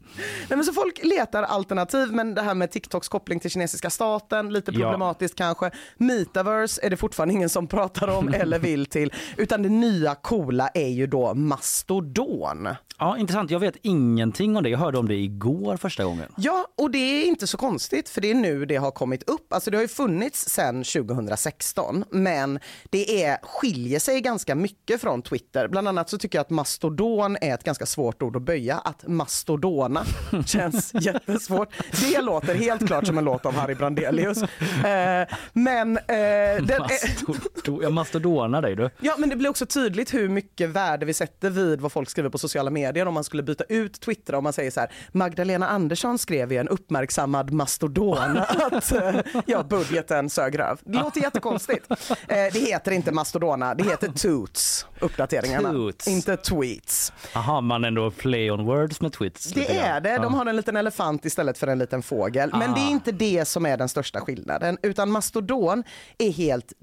C: Nej, men så folk letar alternativ, men det här med TikToks koppling till kinesiska staten, lite
B: Ja.
C: problematiskt kanske. Metaverse är det fortfarande ingen som pratar om eller vill till, utan det nya coola är ju då mastodon.
B: Ja, intressant. Jag vet ingenting om det. Jag hörde om det igår första gången.
C: Ja, och det är inte så konstigt för det är nu det har kommit upp. Alltså det har ju funnits sedan 2016 men det är, skiljer sig ganska mycket från Twitter. Bland annat så tycker jag att mastodon är ett ganska svårt ord att böja. Att mastodona känns jättesvårt. Det låter helt klart som en låt av Harry Brandelius. Eh, men, eh, den
B: Mastodon, jag mastodonar dig du.
C: Ja, men det blir också tydligt hur mycket värde vi sätter vid vad folk skriver på sociala medier om man skulle byta ut Twitter om man säger så här Magdalena Andersson skrev i en uppmärksammad mastodon att eh, ja, budgeten sög röv. Det låter jättekonstigt. Eh, det heter inte mastodona, det heter toots, uppdateringarna.
B: Toots.
C: Inte tweets.
B: Aha, man ändå play on words med tweets.
C: Det är det, de har en liten elefant istället för en liten fågel. Men
B: Ah.
C: det är inte det som är den största skillnaden, utan mastodon är helt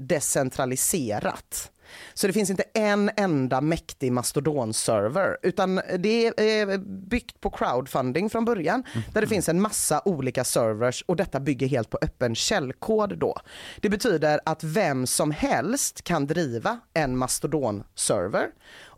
C: decentraliserat. Så det finns inte en enda mäktig mastodonserver, utan det är byggt på crowdfunding från början där det finns en massa olika servers och detta bygger helt på öppen källkod då. Det betyder att vem som helst kan driva en mastodonserver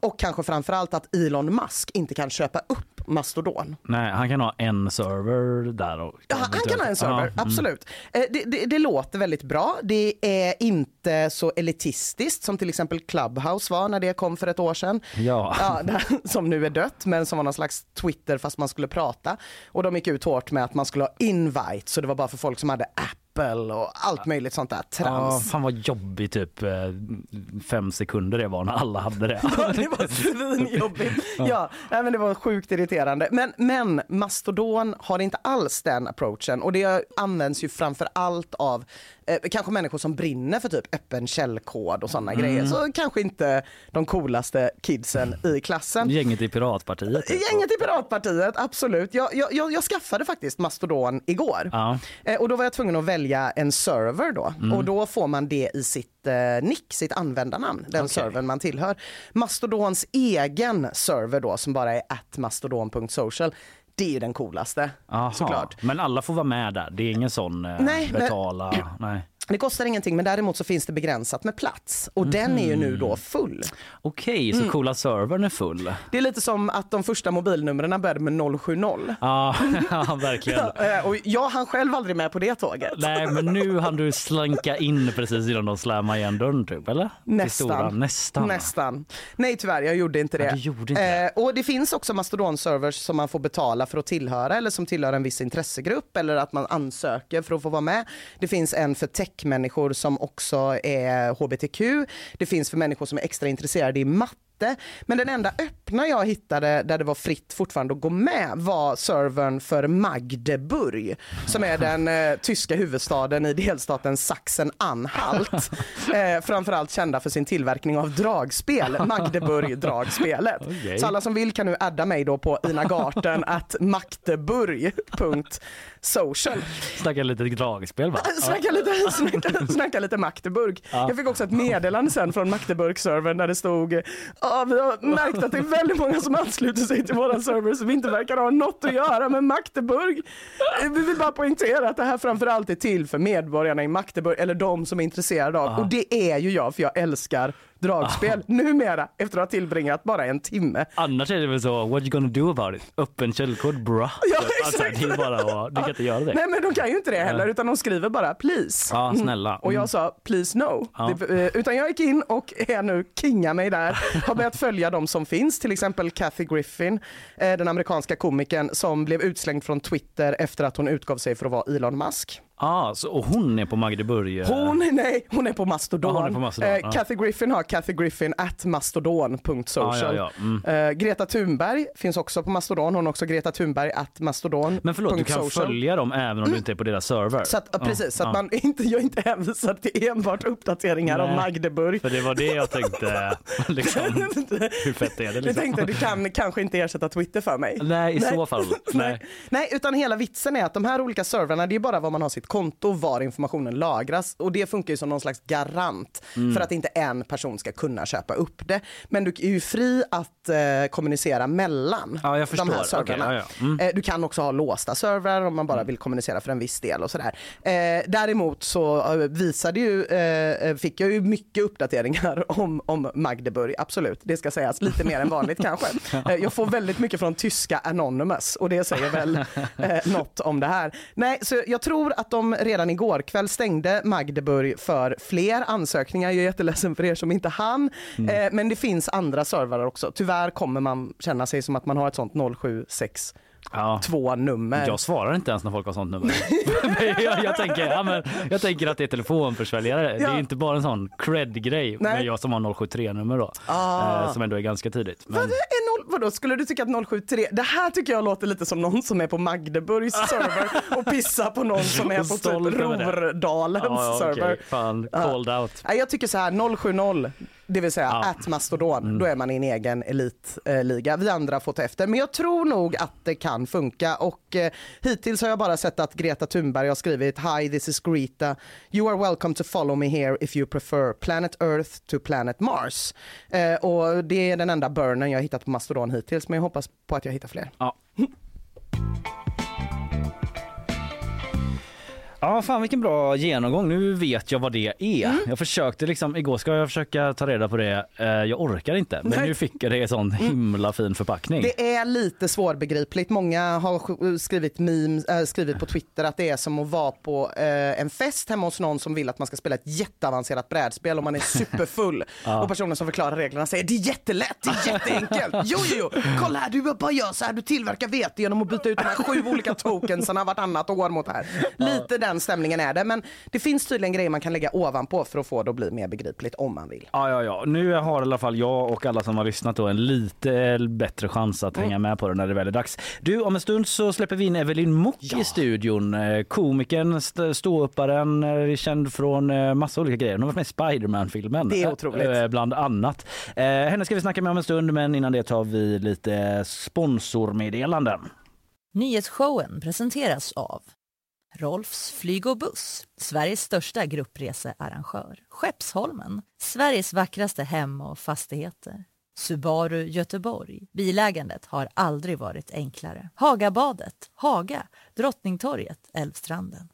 C: och kanske framförallt att Elon Musk inte kan köpa upp Mastodon.
B: Nej, han kan ha en server där. Och,
C: Ja, han kan ha en server,
B: Ja, mm.
C: absolut. Eh, Det, det, det låter väldigt bra. Det är inte så elitistiskt som till exempel Clubhouse var när det kom för ett år sedan.
B: Ja.
C: Ja, som nu är dött men som var någon slags Twitter fast man skulle prata. Och de gick ut hårt med att man skulle ha invite så det var bara för folk som hade Apple och allt möjligt sånt där
B: Ja,
C: trams.
B: fan vad jobbigt typ eh, fem sekunder det var när alla hade det.
C: Ja, det var svinjobbigt. Ja, men det var sjukt irriterande. Men, men Mastodon har inte alls den approachen och det används ju framför allt av eh, kanske människor som brinner för typ öppen källkod och sådana
B: Mm.
C: grejer. Så kanske inte de coolaste kidsen i klassen.
B: Gänget i Piratpartiet. typ.
C: Gänget i Piratpartiet, absolut. Jag, jag, jag, jag skaffade faktiskt Mastodon igår.
B: Ja.
C: Eh, Och då var jag tvungen att välja en server då.
B: Mm.
C: Och då får man det i sitt eh, nick, sitt användarnamn, den
B: Okej.
C: servern man tillhör. Mastodons egen server då som bara är atmastodon.social. Det är ju den coolaste
B: Aha.
C: såklart.
B: Men alla får vara med där. Det är ingen sån eh,
C: Nej, men-
B: betala. Nej.
C: Det kostar ingenting men däremot så finns det begränsat med plats och den är ju nu då full.
B: Okej, så
C: Mm.
B: coola servern är full.
C: Det är lite som att de första mobilnumren började med 070.
B: Ja, ja, verkligen.
C: Eh, Och jag hann själv aldrig med på det tåget.
B: Nej, men nu hann du slanka in precis innan de slammade igen dörren typ, eller?
C: Nästan.
B: Nästan.
C: Nästan. Nej tyvärr, jag gjorde inte det.
B: Ja, gjorde inte
C: eh, och det finns också Mastodon-servers som man får betala för att tillhöra eller som tillhör en viss intressegrupp eller att man ansöker för att få vara med. Det finns en för techmänniskor som också är hbtq. Det finns för människor som är extra intresserade i matte. Men den enda öppna jag hittade där det var fritt fortfarande att gå med var servern för Magdeburg som är den eh, tyska huvudstaden i delstaten Sachsen-Anhalt. eh, framförallt kända för sin tillverkning av dragspel, Magdeburg dragspelet.
B: Okej.
C: Så alla som vill kan nu adda mig då på inagarten att magdeburg.social.
B: Snacka lite dragspel va?
C: Snacka lite, snacka, snacka lite Magdeburg.
B: Ja.
C: Jag fick också ett meddelande sen från Magdeburg-servern där det stod Ja, vi har märkt att det är väldigt många som ansluter sig till våran server som inte verkar ha något att göra med Magdeburg. Vi vill bara poängtera att det här framförallt är till för medborgarna i Magdeburg eller de som är intresserade av. Och det är ju jag för jag älskar dragspel numera efter att ha tillbringat bara en timme.
B: Annars är det väl så, what you gonna do about it? Öppen källkod bra.
C: Ja,
B: alltså, det är bara att, du kan inte göra det.
C: Nej men de kan ju inte det heller utan de skriver bara please.
B: Ja,
C: Mm.
B: snälla.
C: Och jag
B: Mm.
C: sa please no.
B: Ja.
C: Det, eh, utan jag gick in och är nu kinga mig där. Har börjat följa de som finns, till exempel Kathy Griffin, eh, den amerikanska komikern som blev utslängd från Twitter efter att hon utgav sig för att vara Elon Musk.
B: Ah, så, och hon är på Magdeburg?
C: Hon, nej, hon är på Mastodon.
B: Hon är på Mastodon,
C: Eh,
B: ja.
C: Kathy Griffin har Kathy Griffin at mastodon.social.
B: Ja, ja. Mm.
C: Eh, Greta Thunberg finns också på Mastodon. Hon har också Greta Thunberg at mastodon.
B: Men förlåt, du kan
C: social.
B: följa dem även om du inte är på deras server?
C: Så att, precis, så att man inte, jag är inte hänvisad till enbart uppdateringar om
B: Nej.
C: Magdeburg.
B: För det var det jag tänkte, liksom, hur fett är det
C: Jag
B: liksom?
C: tänkte du kan kanske inte ersätta Twitter för mig.
B: Nej, i så fall. Nej.
C: Nej, utan hela vitsen är att de här olika servrarna, det är bara var man har sitt konto var informationen lagras. Och det funkar ju som någon slags garant
B: Mm.
C: för att inte en person ska kunna köpa upp det. Men du är ju fri att eh, kommunicera mellan
B: Ja,
C: de här servrarna.
B: Okej, ja, ja. Mm.
C: Eh, du kan också ha låsta servrar om man bara vill kommunicera för en viss del och sådär. Eh, däremot så eh, visade ju, eh, fick jag ju mycket uppdateringar om, om Magdeburg, absolut. Det ska sägas lite mer än vanligt kanske. Eh, jag får väldigt mycket från tyska Anonymous och det säger väl eh, något om det här. Nej, så jag tror att de redan igår kväll stängde Magdeburg för fler ansökningar. Jag är jätteledsen för er som inte hann.
B: Mm.
C: Eh, men det finns andra servrar också. Tyvärr kommer man känna sig som att man har ett sånt 076
B: Ja.
C: två nummer.
B: Jag svarar inte ens när folk har sånt nummer. jag, jag, tänker, ja, men, jag tänker att det är telefonförsväljare. Det
C: Ja.
B: är inte bara en sån cred-grej. Men jag som har 073-nummer då.
C: Ah.
B: Eh, som ändå är ganska tidigt. Men,
C: Vad är noll, vadå, skulle du tycka att 073, det här tycker jag låter lite som någon som är på Magdeburgs server och pissar på någon som är på typ
B: över det.
C: Rovdalens
B: ja, ja,
C: server.
B: okej. Fan, called out.
C: Jag tycker så här 070, det vill säga
B: Ja.
C: at Mastodon,
B: Mm.
C: då är man i en egen elitliga. Vi andra får ta efter, men jag tror nog att det kan funka och eh, hittills har jag bara sett att Greta Thunberg har skrivit Hi, this is Greta. You are welcome to follow me here if you prefer planet Earth to planet Mars. Eh, och det är den enda burnen jag hittat på Mastodon hittills, men jag hoppas på att jag hittar fler.
B: Ja. Ja, fan vilken bra genomgång. Nu vet jag vad det är.
C: Mm.
B: Jag försökte liksom, igår ska jag försöka ta reda på det. Eh, Jag orkar inte, men
C: Nej.
B: nu fick jag det i sån himla fin förpackning.
C: Det är lite svårbegripligt. Många har sk- skrivit, memes, äh, skrivit på Twitter att det är som att vara på eh, en fest hemma hos någon som vill att man ska spela ett jätteavancerat brädspel och man är superfull.
B: Ja.
C: Och personen som förklarar reglerna säger det är jättelätt, det är jätteenkelt. Jo, jo, jo, kolla här, du bara gör så här, du tillverkar vete genom att byta ut de här sju olika tokensarna vartannat år mot här. Lite den stämningen är det, men det finns tydligen grejer man kan lägga ovanpå för att få det att bli mer begripligt om man vill.
B: Ja, ja, ja. Nu har i alla fall jag och alla som har lyssnat då en lite bättre chans att hänga med på det när det väl är dags. Du, om en stund så släpper vi in Evelyn Mock i studion. Eh, Komikern, st- ståupparen, eh, känd från eh, massa olika grejer. Hon har varit med i Spiderman-filmen.
C: Det är otroligt.
B: Bland annat. Henne ska vi snacka med om en stund, men innan det tar vi lite sponsormeddelanden.
A: Nyhetsshowen presenteras av Rolfs flyg och buss, Sveriges största gruppresearrangör. Skeppsholmen, Sveriges vackraste hem och fastigheter. Subaru Göteborg. Bilägandet har aldrig varit enklare. Hagabadet, Haga, Drottningtorget, Älvstranden.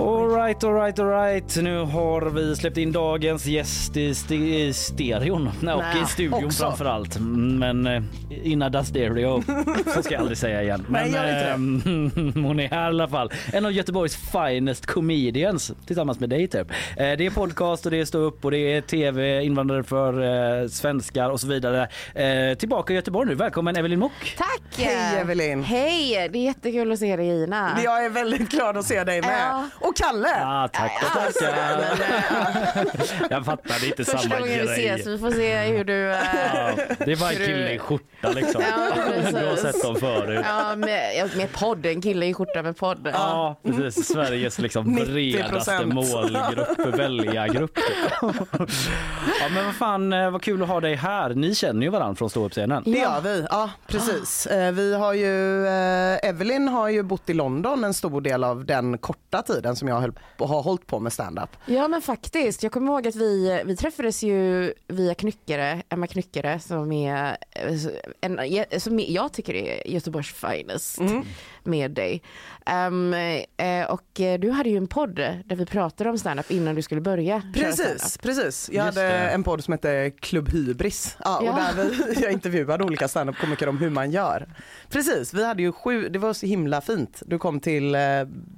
B: Alright, alright, alright. Nu har vi släppt in dagens gäst i, st- i stereon. Nej, och i studion
C: också.
B: framför allt. Men eh, in a stereo. Så ska jag aldrig säga igen. Men
C: Nej, inte
B: eh, hon är här i alla fall. En av Göteborgs finest comedians tillsammans med dig typ. Eh, det är podcast och det är stå upp och det är tv, invandrare för svenskar och så vidare. Tillbaka i Göteborg nu. Välkommen Evelyn Mock.
L: Tack!
C: Hej Evelyn!
L: Hej, det är jättekul att se dig Ina.
C: Jag är väldigt glad att se dig med.
L: Ja.
C: Och Kalle!
B: Ah, tackar, tackar. Jag fattar, det är inte
L: Första
B: samma
L: gången vi ses, vi får se hur du... eh,
B: Ja, det är bara en kille i skjorta liksom.
L: Ja, precis.
B: du har sett dem förut.
L: Ja, med, med podd, en kille i skjorta med podd.
B: Ja, precis. Sveriges liksom
C: 90%.
B: bredaste målgrupp, väljargrupp. ja, men vad fan, eh, vad kul att ha dig här. Ni känner ju varandra från ståuppscenen.
C: Det gör vi, ja precis. Eh, Vi har ju, eh, Evelyn har ju bott i London en stor del av den korta tiden som jag höll, har hållit på med stand-up.
L: Ja men faktiskt, jag kommer ihåg att vi, vi träffades ju via Knyckare, Emma Knyckare som är, eh, en, som jag tycker är Göteborgs finest med dig. Ehm, eh, och eh, du hade ju en podd där vi pratade om standup innan du skulle börja
C: Precis, precis. Jag
B: Just
C: hade
B: det.
C: en podd som hette Klubb Hybris. Ja,
L: Ja.
C: Och där vi, jag intervjuade olika standup-komiker om hur man gör. Precis, vi hade ju sju, det var så himla fint. Du kom till eh,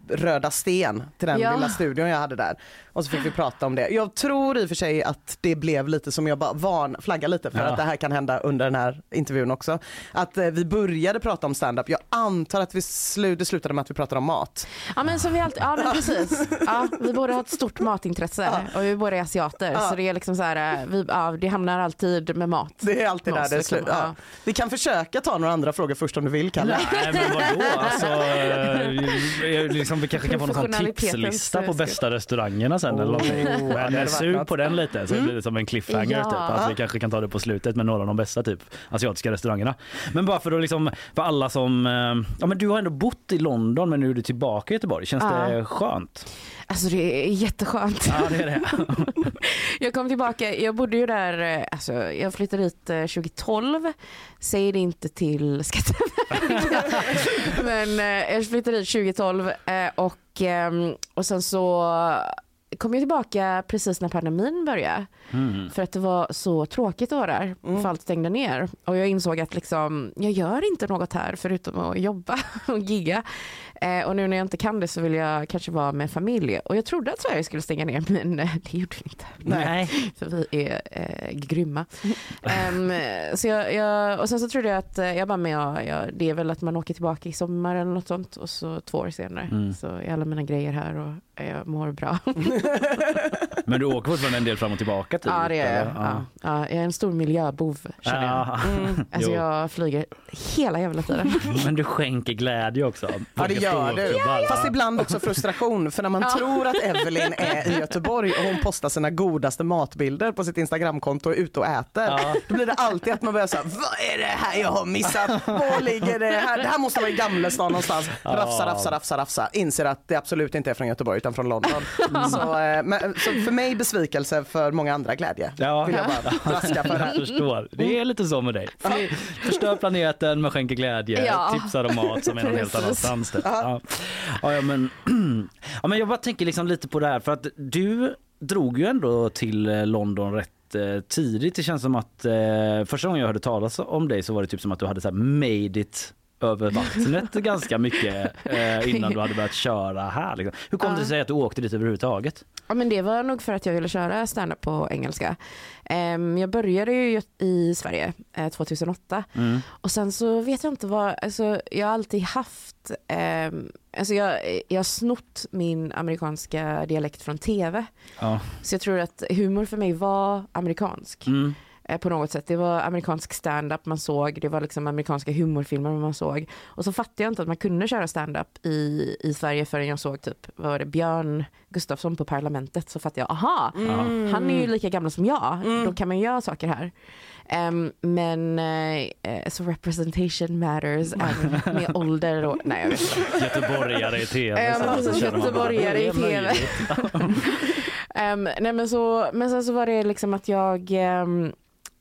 C: Röda Sten, till den
L: Ja.
C: lilla studion jag hade där. Och så fick vi prata om det. Jag tror i och för sig att det blev lite som jag bara van, flagga lite för
B: Ja.
C: att det här kan hända under den här intervjun också. Att eh, vi började prata om stand-up. Jag antar att vi slu, det slutade med att vi pratade om mat.
L: Ja men som vi alltid, ja men precis. Ja, vi båda har ett stort matintresse och vi båda är asiater
C: Ja.
L: så det är liksom så här, eh, vi, ja, det hamnar alltid med mat.
C: Det är alltid där det
L: liksom.
C: slutar. Ja.
L: Ja.
C: Vi kan försöka ta några andra frågor först om du vill Kalle.
B: Nej men vadå? Alltså, eh, liksom, vi kanske kan få någon sån tipslista på bästa restaurangerna sen eller någonting. Men sug på den lite så blir det som en cliffhanger
L: Ja.
B: typ. Att vi kanske kan ta det på slutet med några av de bästa typ asiatiska restaurangerna. Men bara för att liksom för alla som, eh, ja men du har ändå bott i London men nu är du tillbaka i Göteborg. Känns
L: Ja.
B: det skönt?
L: Alltså det är jätteskönt.
B: Ja det är det.
L: Jag kom tillbaka, jag bodde ju där, eh, alltså jag flyttade dit eh, 2012. Säg det inte till Skatteverket. Men eh, jag flyttade dit 2012 eh, och, ehm, och sen så kom ju tillbaka precis när pandemin började.
B: Mm.
L: För att det var så tråkigt att vara där, för allt stängde ner. Och jag insåg att liksom, jag gör inte något här förutom att jobba och gigga. Eh, och nu när jag inte kan det så vill jag kanske vara med familj. Och jag trodde att Sverige skulle stänga ner men eh, det gjorde vi inte.
B: Nej.
L: För vi är eh, grymma. Ehm, så jag, jag, och sen så trodde jag att, eh, jag bara men jag, jag, det är väl att man åker tillbaka i sommar eller något sånt. Och så två år senare
B: Mm.
L: så är alla mina grejer här och jag mår bra.
B: Men du åker fortfarande en del fram och tillbaka? Typ,
L: ja, det är jag. Ja. Ja, jag är en stor miljöbov, känner
B: Ja.
L: jag. Mm. Alltså, jag flyger hela jävla tiden.
B: Men du skänker glädje också.
C: Ja det gör du.
B: Ja,
C: Fast ibland också frustration för när man
L: Ja.
C: tror att Evelyn är i Göteborg och hon postar sina godaste matbilder på sitt Instagramkonto och är ute och äter.
B: Ja.
C: Då blir det alltid att man börjar säga vad är det här jag har missat? Var ligger det här? Det här måste vara i Gamlestan någonstans. Rafsa, rafsa, rafsa, rafsa. Inser att det absolut inte är från Göteborg utan från London. Så, eh, men, så för mig besvikelse, för många andra glädje.
B: Ja,
C: Vill jag bara för
B: jag förstår. Det är lite så med dig. För- Förstör planeten men skänker glädje,
L: Ja.
B: tipsar om mat som är någon helt annanstans. Typ. Ja. Ja, ja, men, ja, men jag bara tänker liksom lite på det här för att du drog ju ändå till eh, London rätt eh, tidigt. Det känns som att eh, första gången jag hörde talas om dig så var det typ som att du hade så här made it över vattnet ganska mycket eh, innan du hade börjat köra här. Liksom. Hur kom
L: Ja.
B: det sig att du åkte dit överhuvudtaget?
L: Ja, men det var nog för att jag ville köra stand-up på engelska. Ehm, jag började ju i Sverige eh, 2008
B: Mm.
L: och sen så vet jag inte vad, alltså, jag har alltid haft, ehm, alltså jag, jag har snott min amerikanska dialekt från tv.
B: Ja.
L: Så jag tror att humor för mig var amerikansk.
B: Mm.
L: Eh, på något sätt. Det var amerikansk stand-up man såg, det var liksom amerikanska humorfilmer man såg. Och så fattade jag inte att man kunde köra stand-up i, i Sverige förrän jag såg typ, vad var det, Björn Gustafsson på Parlamentet. Så fattade jag, aha,
C: Mm.
L: han är ju lika gammal som jag, då kan man göra saker här. Ehm, men eh, så representation matters även med ålder och, nej jag vet inte.
B: Göteborgare i tv.
L: Ja,
B: så-
L: men
B: så
L: precis,
B: känner man bara,
L: göteborgare i TV. Ehm, nej men, så, men sen så var det liksom att jag ehm,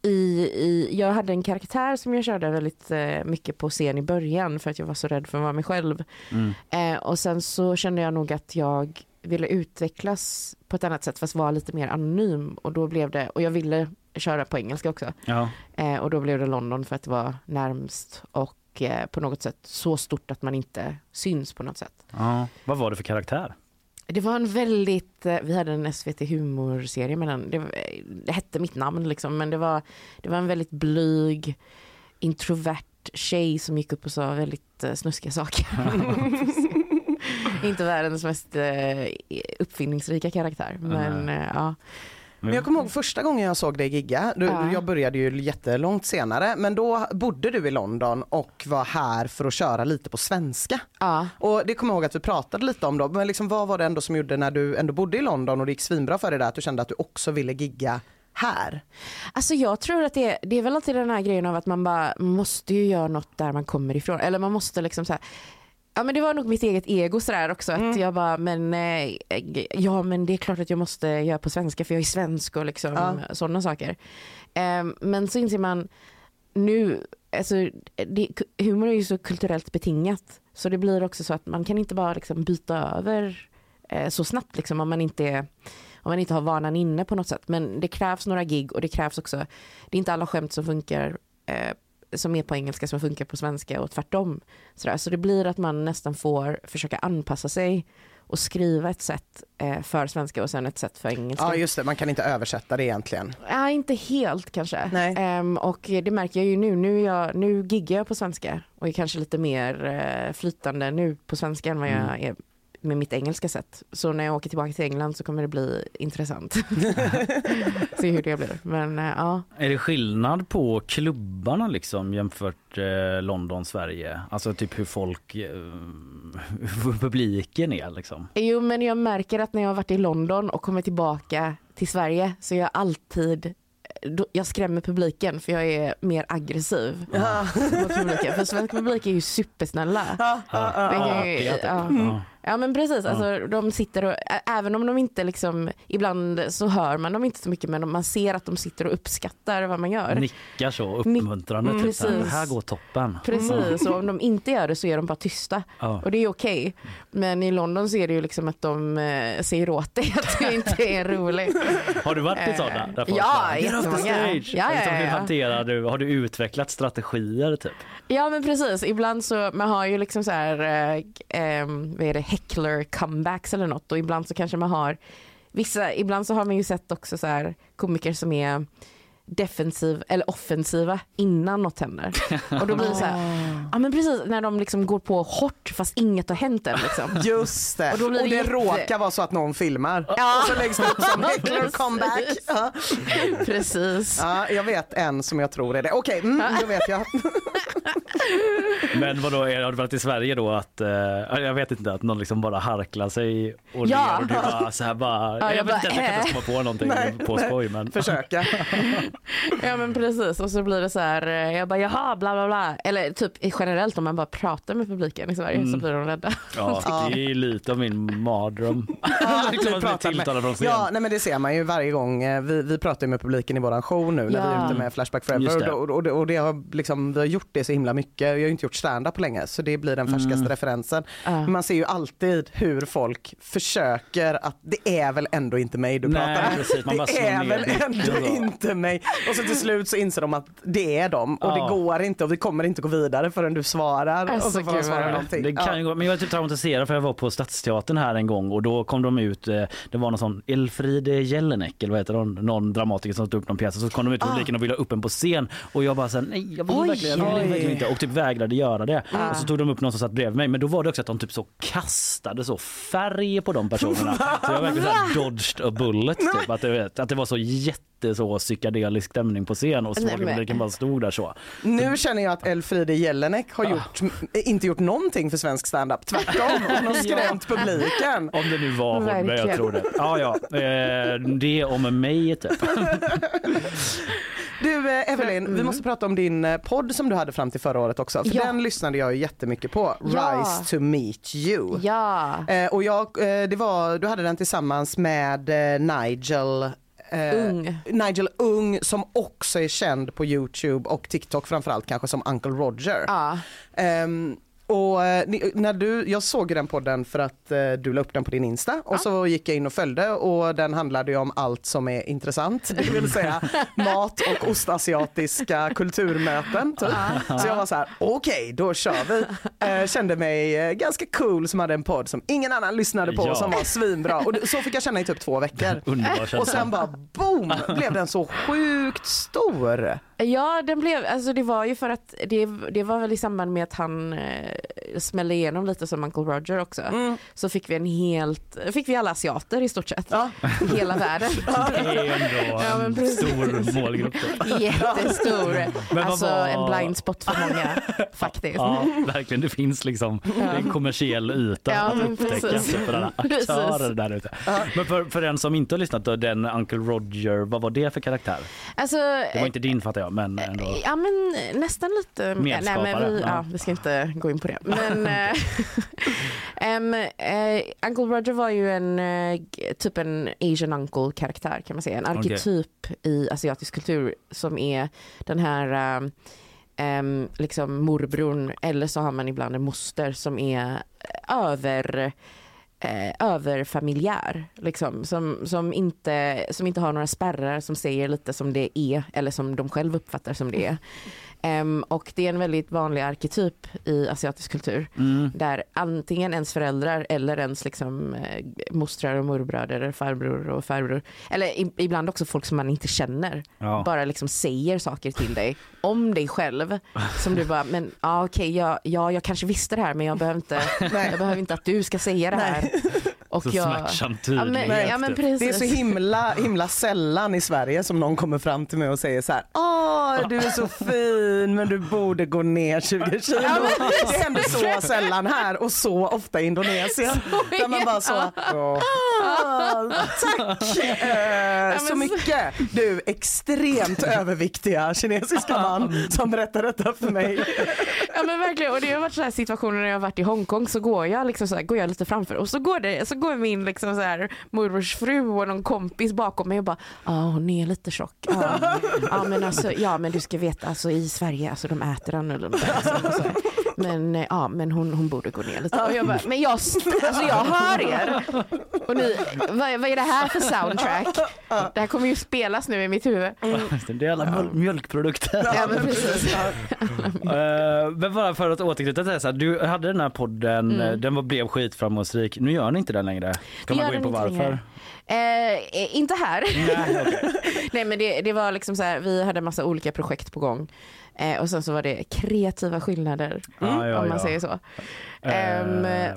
L: i, i, jag hade en karaktär som jag körde väldigt eh, mycket på scen i början för att jag var så rädd för att vara mig själv.
B: Mm.
L: Eh, och sen så kände jag nog att jag ville utvecklas på ett annat sätt fast vara lite mer anonym och då blev det, och jag ville köra på engelska också.
B: Ja.
L: Eh, och då blev det London för att det var närmst och eh, på något sätt så stort att man inte syns på något sätt.
B: Ja. Vad var det för karaktär?
L: Det var en väldigt, eh, vi hade en SVT humorserie med den, det, det hette mitt namn liksom, men det var, det var en väldigt blyg, introvert tjej som gick upp och sa väldigt eh, snuskiga saker. Inte världens mest eh, uppfinningsrika karaktär, men eh, ja.
C: Men jag kommer ihåg första gången jag såg dig gigga, du,
L: Ja.
C: jag började ju jättelångt senare, men då bodde du i London och var här för att köra lite på svenska.
L: Ja.
C: Och det kommer jag ihåg att vi pratade lite om då, men liksom, vad var det ändå som gjorde när du ändå bodde i London och det gick svinbra för dig där, att du kände att du också ville gigga här?
L: Alltså jag tror att det, det är väl alltid den här grejen av att man bara måste ju göra något där man kommer ifrån. Eller man måste liksom så här, Ja men det var nog mitt eget ego sådär också att jag bara men eh, ja men det är klart att jag måste göra på svenska för jag är svensk och liksom
C: Ja.
L: sådana saker. Ehm, men så inser man nu, alltså det, humor är ju så kulturellt betingat så det blir också så att man kan inte bara liksom byta över eh, så snabbt liksom om man inte är om man inte har vanan inne på något sätt. Men det krävs några gig och det krävs också, det är inte alla skämt som funkar eh, som är på engelska som funkar på svenska och tvärtom. Sådär. Så det blir att man nästan får försöka anpassa sig och skriva ett sätt eh, för svenska och sen ett sätt för engelska.
C: Ja just det, man kan inte översätta det egentligen.
L: Ja, inte helt kanske. Ehm, och det märker jag ju nu. Nu, jag, nu giggar jag på svenska och är kanske lite mer eh, flytande nu på svenska än vad jag
B: Mm.
L: är med mitt engelska sätt. Så när jag åker tillbaka till England så kommer det bli intressant. Se hur det blir. Men eh, ja.
B: Är det skillnad på klubbarna liksom jämfört eh, London, Sverige? Alltså typ hur folk, eh, hur publiken är liksom?
L: Jo men jag märker att när jag har varit i London och kommer tillbaka till Sverige så är jag alltid då- jag skrämmer publiken för jag är mer aggressiv mot publiken. För svensk publik är ju supersnälla.
C: Ja,
B: Ja,
L: ja.
B: Ja.
L: Ja men precis, alltså, de sitter och, även om de inte liksom, ibland så hör man dem inte så mycket men man ser att de sitter och uppskattar vad man gör.
B: Nickar så uppmuntrande.
L: Mm,
B: typ, så här,
L: precis.
B: här går toppen.
L: Precis, och om de inte gör det så är de bara tysta.
B: Ja.
L: Och det är okej. Men i London så är det ju liksom att de eh, säger åt dig att du inte är rolig.
B: Har du varit i
L: Eh,
B: sådana? Där folk
L: ja, jättemånga. Ja, ja,
B: Liksom, hur
L: ja.
B: hanterar du, har du utvecklat strategier typ?
L: Ja men precis, ibland så man har ju liksom så här, eh, eh, vad är det, heckler comebacks eller något. Och ibland så kanske man har vissa, ibland så har man ju sett också så här komiker som är defensiv eller offensiva innan något händer. Och då blir det så här, ja men precis när de liksom går på hårt fast inget har hänt än. Liksom.
C: Just det,
L: Och
C: och,
L: då blir det
C: det
L: jätte-
C: råkar vara så att någon filmar.
L: Ja.
C: Och så läggs det upp som Heckler comeback. Ja.
L: Precis.
C: Ja, jag vet en som jag tror är det. Okej, mm, då vet jag.
B: Men vadå, är- har det varit i Sverige då att, eh, jag vet inte, att någon liksom bara harklar sig och
L: Ja.
B: ler och du bara så här bara,
L: Ja,
B: jag,
L: jag
B: vet inte,
L: bara,
B: jag kan inte komma på någonting
C: Nej,
B: på skoj men.
C: Försöka.
L: Ja men precis och så blir det så här, eh, jag bara jaha bla bla bla. Eller typ generellt om man bara pratar med publiken i Sverige så
B: Mm.
L: blir de rädda.
B: Ja, det är lite av min mardröm.
C: Ja,
B: liksom
C: vi
B: att bli
C: pratar med-
B: tilltalad från scen.
C: Ja, nej, men det ser man ju varje gång. eh, Vi, vi pratar ju med publiken i våran show nu när vi är
L: Ja.
C: ute med Flashback Forever
B: det.
C: och, och, och, och det har liksom, vi har gjort det så himla mycket. Jag har ju inte gjort stand-up på länge så det blir den färskaste
B: Mm.
C: referensen.
L: Ja.
C: Men Man ser ju alltid hur folk försöker att det är väl ändå inte mig du
B: Nej,
C: pratar med.
B: precis,
C: Det är väl ändå
B: så.
C: inte mig. Och så till slut så inser de att det är dem och
B: Ja.
C: det går inte och vi kommer inte gå vidare förrän du svarar.
L: Alltså,
C: och så får de svara någonting.
B: Det kan ju gå, men jag var typ traumatiserad för jag var på Stadsteatern här en gång och då kom de ut, eh, det var någon sån Elfriede Jelinek eller vad heter hon, någon dramatiker som tog upp någon pjäs och så kom de ut i publiken och ville ha upp en på scen och jag bara såhär nej jag vill
L: Oj.
B: verkligen, jag vill
C: Oj.
B: verkligen inte och typ vägrade göra det. Och så tog de upp någon som satt bredvid mig men då var det också att de typ så kastade så färg på de personerna. så jag verkligen såhär dodged a bullet typ att, det, att det var så jätte så psykedelisk stämning på scen och
L: Nej,
B: svåra
L: men-
B: publiken bara stod där så.
C: Nu känner jag att Elfriede Jelinek har gjort, inte gjort någonting för svensk standup. Tvärtom, hon har skrämt publiken.
B: Om det nu var hon, men jag tror det. Ja, ja. Eh, det om mig typ.
C: Du eh, Evelyn, vi måste prata om din eh, podd som du hade fram till förra året också. För
L: Ja.
C: den lyssnade jag ju jättemycket på.
L: Ja.
C: Rise to meet you.
L: Ja,
C: Eh, och jag, eh, det var, du hade den tillsammans med eh, Nigel eh,
L: Ung.
C: Nigel Ung som också är känd på Youtube och TikTok framförallt kanske som Uncle Roger.
L: ja.
C: Ehm, och eh, ni- när du, jag såg ju den podden för att eh, du la upp den på din Insta och så gick jag in och följde och den handlade ju om allt som är intressant, det vill säga mat och ostasiatiska kulturmöten. Typ. Så jag var så här, okej då kör vi. Eh, kände mig eh, ganska cool som hade en podd som ingen annan lyssnade på
B: Ja.
C: som var svinbra och det- så fick jag känna i typ två veckor.
B: Underbar
C: Och sen bara boom blev den så sjukt stor.
L: Ja, den blev, alltså det var ju för att det, det var väl i samband med att han eh, smällde igenom lite som Uncle Roger också. Så fick vi en helt, fick vi alla asiater i stort sett.
C: Ja.
L: Hela världen.
B: Det är ändå
L: Ja, men
B: en stor målgrupp.
L: Jättestor.
B: vad
L: Alltså
B: var-
L: en blind spot för många faktiskt.
B: Ja, verkligen. Det finns liksom är en kommersiell yta
L: Ja,
B: att
L: men
B: upptäcka
L: precis.
B: för alla
L: Precis.
B: aktörer där ute. Men för, för den som inte har lyssnat då, den Uncle Roger, vad var det för karaktär?
L: Alltså,
B: Det var inte din fattar jag, men ändå.
L: Ja men nästan lite.
B: Medskapare,
L: Nej, men vi,
B: ja.
L: vi ska inte gå in på det. Men eh, em, eh, Uncle Roger var ju en eh, g- typ en Asian uncle karaktär kan man säga. En arketyp i asiatisk kultur som är den här eh, em, liksom morbrorn eller så har man ibland en moster som är över eh, överfamiljär, liksom, som, som, inte, som inte har några spärrar, som säger lite som det är eller som de själv uppfattar som det är. Em, och det är en väldigt vanlig arketyp i asiatisk kultur
B: Mm.
L: där antingen ens föräldrar eller ens liksom, eh, mostrar och morbröder eller farbror och farbror eller i, ibland också folk som man inte känner
B: Ja.
L: bara liksom säger saker till dig om dig själv som du bara, men ja okej, ja, ja, jag kanske visste det här men jag behöver inte, jag behöver inte att du ska säga det här. Och
B: Så
L: jag,
B: smärtsamt
L: ja, men,
B: tydlighet.
L: ja, men precis.
C: Det är så himla, himla sällan i Sverige som någon kommer fram till mig och säger så här, Åh, du är så fin men du borde gå ner 20 kilo. det händer så sällan här och så ofta i Indonesien. Där man bara så, "Åh, tack eh, så
L: men-
C: mycket. Du extremt överviktiga kinesiska man som berättar detta för mig.
L: Ja men verkligen och det har varit så här situationer när jag har varit i Hongkong så går jag liksom så här, går jag lite framför och så går det så går min liksom så här morbrors fru och någon kompis bakom mig och bara ja hon är lite tjock. Ja, ja men alltså ja men du ska veta alltså i Sverige alltså de äter annorlunda. Alltså. Men, eh, ja, men hon, hon borde gå ner lite. Och jag bara, men jag, alltså jag hör er. Och ni, vad, vad är det här för soundtrack? Det här kommer ju spelas nu i mitt huvud.
B: Det är alla mjöl- mjölkprodukter.
L: Ja, men precis.
B: Eh, men bara för att återknyta till det, så här, du hade den här podden,
L: Mm.
B: eh, den var, blev skitframgångsrik. Nu gör ni inte den längre. Kan
L: Det
B: man gå in på varför?
L: längre. Eh, inte här.
B: Nej, okej.
L: Nej men det, det var liksom så här, vi hade massa olika projekt på gång. Eh, och sen så var det kreativa skillnader,
B: Ja, ja,
L: om man
B: ja.
L: säger så.
B: Eh,
L: Ehm,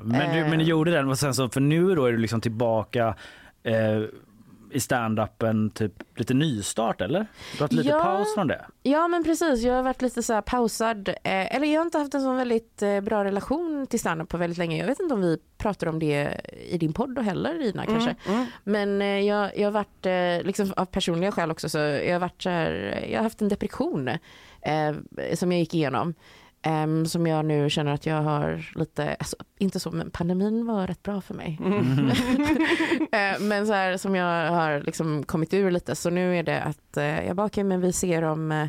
B: men, du,
L: eh,
B: men ni gjorde den och sen så, för nu då är du liksom tillbaka eh, i stand-upen, typ lite nystart eller? Du har haft lite
L: Ja.
B: paus från det?
L: Ja men precis, jag har varit lite så pausad. Eh, eller jag har inte haft en sån väldigt eh, bra relation till standup på väldigt länge. Jag vet inte om vi pratar om det i din podd heller Ina kanske.
C: mm.
L: Men eh, jag, jag har varit, eh, liksom av personliga skäl också, så jag har varit så här, jag har haft en depression eh, som jag gick igenom. Em, som jag nu känner att jag har lite, alltså, inte så, men pandemin var rätt bra för mig. Eh, men så här som jag har liksom kommit ur lite, så nu är det att eh, jag bara, okej men vi ser om, eh,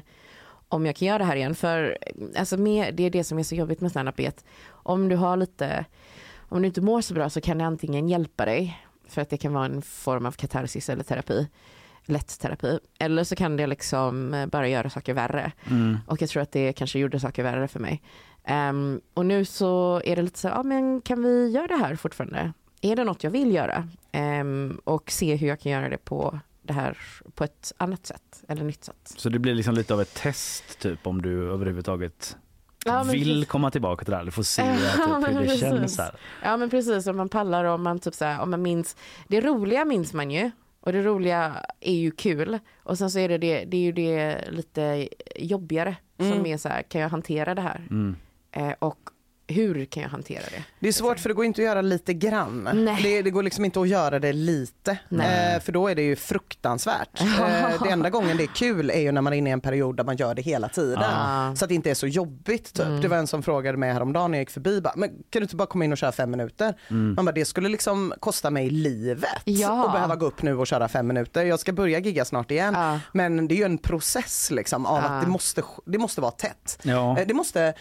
L: om jag kan göra det här igen. För alltså, med, det är det som är så jobbigt med standup, att om du har lite, om du inte mår så bra så kan det antingen hjälpa dig, för att det kan vara en form av katarsis eller terapi, lätt terapi, eller så kan det liksom eh, bara göra saker värre.
B: Mm.
L: Och jag tror att det kanske gjorde saker värre för mig. Ehm, och nu så är det lite så, ja men kan vi göra det här fortfarande? Är det något jag vill göra? Ehm, och se hur jag kan göra det på det här på ett annat sätt eller nytt sätt.
B: Så det blir liksom lite av ett test typ om du överhuvudtaget
L: Ja,
B: vill
L: precis.
B: komma tillbaka till det här. Du får se
L: Ja,
B: typ, hur det
L: precis.
B: känns här.
L: Ja men precis, om man pallar och om man typ så här, om man minns, det roliga minns man ju. Och det roliga är ju kul. Och sen så är det, det, det är ju det lite jobbigare som
C: Mm.
L: är så här, kan jag hantera det här?
B: Mm.
L: Eh, och hur kan jag hantera det?
C: Det är svårt för det går inte att göra lite grann.
L: Nej.
C: Det, det går liksom inte att göra det lite.
L: Nej.
C: Eh, för då är det ju fruktansvärt. Eh, det enda gången det är kul är ju när man är inne i en period där man gör det hela tiden.
L: Ah.
C: Så att det inte är så jobbigt. Typ.
L: Mm.
C: Det var en som frågade mig häromdagen när jag gick förbi. Bara, men kan du inte bara komma in och köra fem minuter? Man bara, det skulle liksom kosta mig livet
L: Ja.
C: att behöva gå upp nu och köra fem minuter. Jag ska börja gigga snart igen.
L: Ja.
C: Men det är ju en process liksom, av
L: Ja.
C: att det måste, det måste vara tätt.
B: Ja.
C: Eh, Det måste,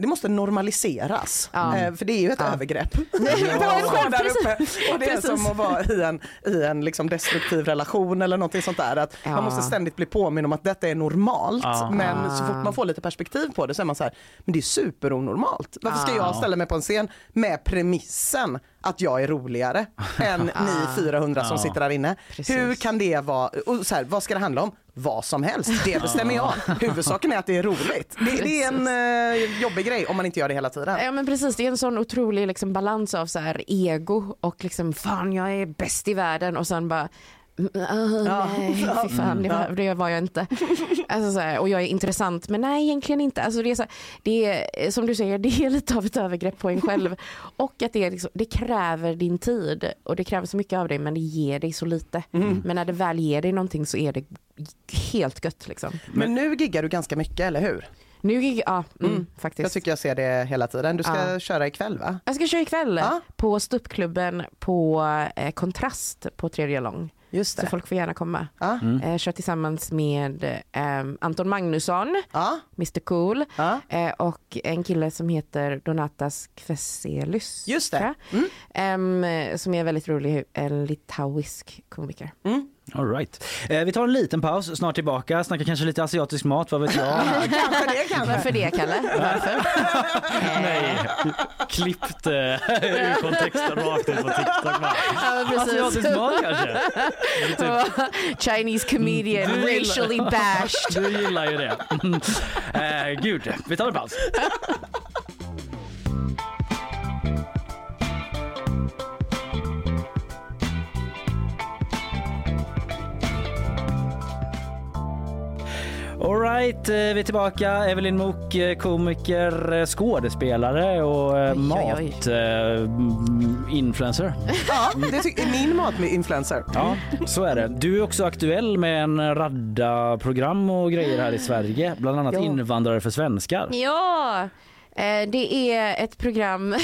C: det måste normaliseras.
L: Ja.
C: Eh, För det är ju ett
L: Ja.
C: övergrepp.
L: Ja.
C: Där uppe. Och det är
L: Precis.
C: som att vara i en, i en liksom destruktiv relation eller någonting sånt där. Att. Man måste ständigt bli påminn om att detta är normalt. Men så fort man får lite perspektiv på det så är man så här, men det är superonormalt. Varför ska jag ställa mig på en scen med premissen att jag är roligare än ni 400 som sitter där inne?
L: Precis.
C: Hur kan det vara, och så här, vad ska det handla om? Vad som helst, det bestämmer jag. Huvudsaken är att det är roligt. Det, det är en eh, jobbig grej om man inte gör det hela tiden.
L: Ja men precis, det är en sån otrolig liksom balans av så här ego och liksom fan jag är bäst i världen och sen bara mm, ah,
C: Ja.
L: nej, fy fan, det var, det var jag inte. Alltså så här, och jag är intressant, men nej egentligen inte. Alltså det, är så, det är som du säger, det är lite av ett övergrepp på en själv. Och att det, är liksom, det kräver din tid och det kräver så mycket av dig men det ger dig så lite. Men när det väl ger dig någonting så är det helt gött liksom.
C: Men nu giggar du ganska mycket, eller hur?
L: Nu gick ja, mm,
C: Mm.
L: faktiskt.
C: Jag tycker jag ser det hela tiden. Du ska
L: Ja.
C: köra ikväll va?
L: Jag ska köra ikväll
C: Ja.
L: på ståuppklubben på eh, Kontrast på tredje lång.
C: Just
L: Så
C: det.
L: folk får gärna komma.
C: Ja.
L: Eh, kör tillsammans med eh, Anton Magnusson,
C: Ja.
L: Mr Cool
C: Ja.
L: eh, och en kille som heter Donatas Kveselius.
C: Just det.
L: jag. Ehm, eh, som är väldigt rolig, en litauisk komiker.
C: Mm.
B: All right. eh, vi tar en liten paus, snart tillbaka. Snackar kanske lite asiatisk mat, vad vet jag?
C: kanske det kanske.
L: Varför det Kalle? Varför?
B: Nej, klippt eh, ur kontexten rakt ut på TikTok.
L: Ja.
B: Asiatisk mat kanske? Typ,
L: Chinese comedian,
B: Du gillar-
L: racially bashed.
B: du gillar ju det. Eh, gud, vi tar en paus. Alright, vi är tillbaka. Evelyn Mok, eh, komiker, eh, skådespelare och eh,
L: Oj,
B: mat-influencer.
C: Ja, det är min mat med influencer.
B: Ja, så är det. Du är också aktuell med en radda program och grejer här i Sverige, bland annat
L: Ja.
B: Invandrare för svenskar.
L: Ja, eh, det är ett program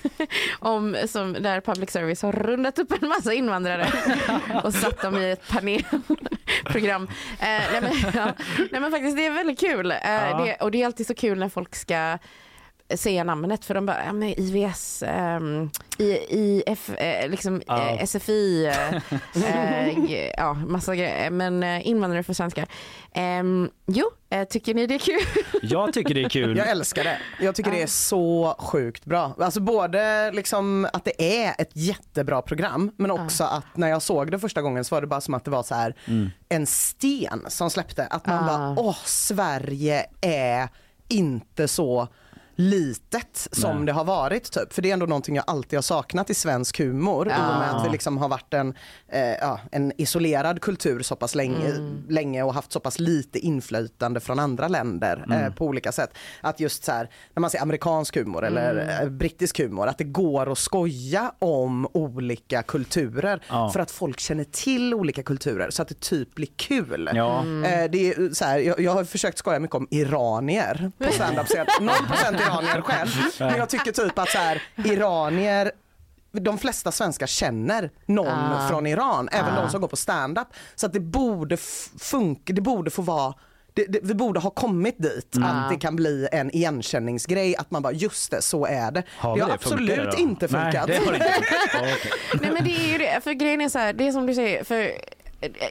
L: om, som, där public service har rundat upp en massa invandrare och satt dem i ett panelprogram. Eh, nej, men, ja, nej men faktiskt det är väldigt kul. Eh,
B: Ja.
L: det, och det är alltid så kul när folk ska säga namnet för de bara, ja, men IVS, um, I, IF, eh, liksom
B: Ja.
L: eh, SFI, eh, eh, ja massa grejer, men eh, invandrare för svenskar. Ehm, jo, eh, tycker ni det är kul?
B: Jag tycker det är kul.
C: Jag älskar det. Jag tycker det är så sjukt bra. Alltså både liksom att det är ett jättebra program men också att när jag såg det första gången så var det bara som att det var så här
B: Mm.
C: en sten som släppte. Att man
L: Ah.
C: bara, åh Sverige är inte så litet som
B: Nej.
C: det har varit typ. För det är ändå någonting jag alltid har saknat i svensk humor i och med
L: Ja.
C: att vi liksom har varit en, eh, ja, en isolerad kultur så pass länge, länge och haft så pass lite inflytande från andra länder eh, på olika sätt. Att just så här, när man ser amerikansk humor eller eh, brittisk humor, att det går att skoja om olika kulturer
B: Ja.
C: för att folk känner till olika kulturer så att det typ blir kul.
B: Ja.
C: Eh, det är så här, jag, jag har försökt skoja mycket om iranier på standup scen 0% iranier själv. Men jag tycker typ att så här, iranier de flesta svenskar känner någon
L: Ah.
C: från Iran, även
L: Ah.
C: de som går på standup. Så att det borde funka, det borde få vara det, det, vi borde ha kommit dit
B: Mm.
C: att det kan bli en igenkänningsgrej, att man bara just det, så är det.
B: Har
C: det har
B: det?
C: Absolut
B: det
C: inte
B: Nej,
C: funkat.
B: det har inte. Okej.
L: Nej men det är ju det, för grejen är så här, det är som du säger, för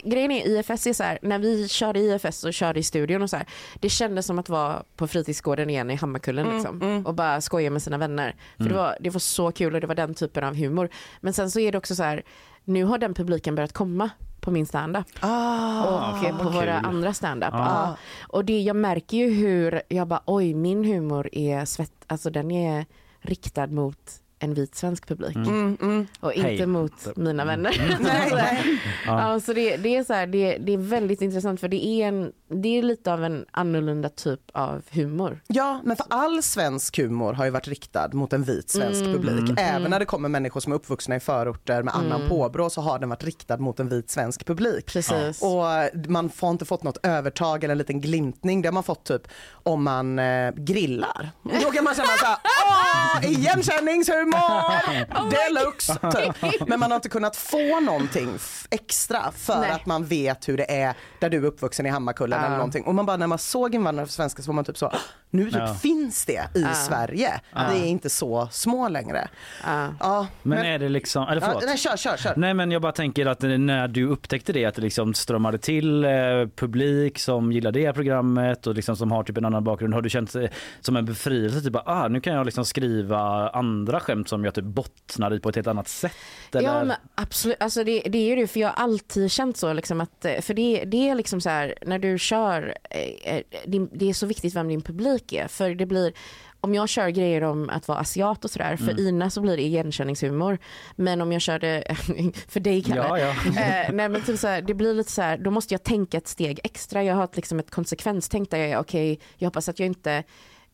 L: grejen är IFS är så här, när vi körde IFS och körde i studion och så här, det kändes som att vara på fritidsgården igen i Hammarkullen liksom, och bara skoja med sina vänner. För det, var, det var så kul och det var den typen av humor. Men sen så är det också så här, nu har den publiken börjat komma på min standup
C: Ah,
L: och eh, på våra
B: kul.
L: andra standup.
B: Ah.
L: Ja. Och det, jag märker ju hur, jag bara oj min humor är svett, alltså den är riktad mot en vit svensk publik
C: Mm, mm.
L: och inte
B: Hej.
L: mot mina vänner.
C: Nej, nej.
B: Ja.
L: Ja, så det, det, är så här, det, det är väldigt intressant för det är, en, det är lite av en annorlunda typ av humor.
C: Ja, men för all svensk humor har ju varit riktad mot en vit svensk
L: Mm.
C: publik. Även
L: Mm.
C: när det kommer människor som är uppvuxna i förorter med annan
L: Mm.
C: påbrå så har den varit riktad mot en vit svensk publik.
L: Precis.
C: Och man får inte fått något övertag eller en liten glimtning. Det har man fått typ om man eh, grillar. Då kan man känna såhär, åh, igenkänningshumor! Deluxe! Typ. Men man har inte kunnat få någonting extra för
L: Nej.
C: att man vet hur det är där du är uppvuxen i Hammarkullen
L: Ja.
C: eller någonting. Och man bara när man såg invandrare för svenska så var man typ så, nu typ
B: Ja.
C: finns det i
L: Ja.
C: Sverige. Vi är inte så små längre.
L: Ja.
C: Ja,
B: Men är det liksom, eller
C: ja,
B: förlåt.
C: nej, kör, kör, kör.
B: Nej men jag bara tänker att när du upptäckte det att det liksom strömmade till eh, publik som gillar det programmet och liksom som har typ en annan bakgrund. Har du känt eh, som en befrielse? Typ bara, ah, nu kan jag liksom skriva andra skämt som jag typ bottnar i på ett helt annat sätt? Eller?
L: Ja men absolut, alltså det, det är ju det för jag har alltid känt så liksom att, eh, för det, det är liksom så här när du kör, eh, eh, din, det är så viktigt vem din publik är för det blir om jag kör grejer om att vara asiat och sådär, för
B: Mm.
L: Ina så blir det igenkänningshumor. Men om jag kör det, för dig Kalle,
B: Ja, ja.
L: Eh, nej men typ så här, det blir lite så här, då måste jag tänka ett steg extra. Jag har ett, liksom ett konsekvenstänk där jag är okej, jag hoppas att jag inte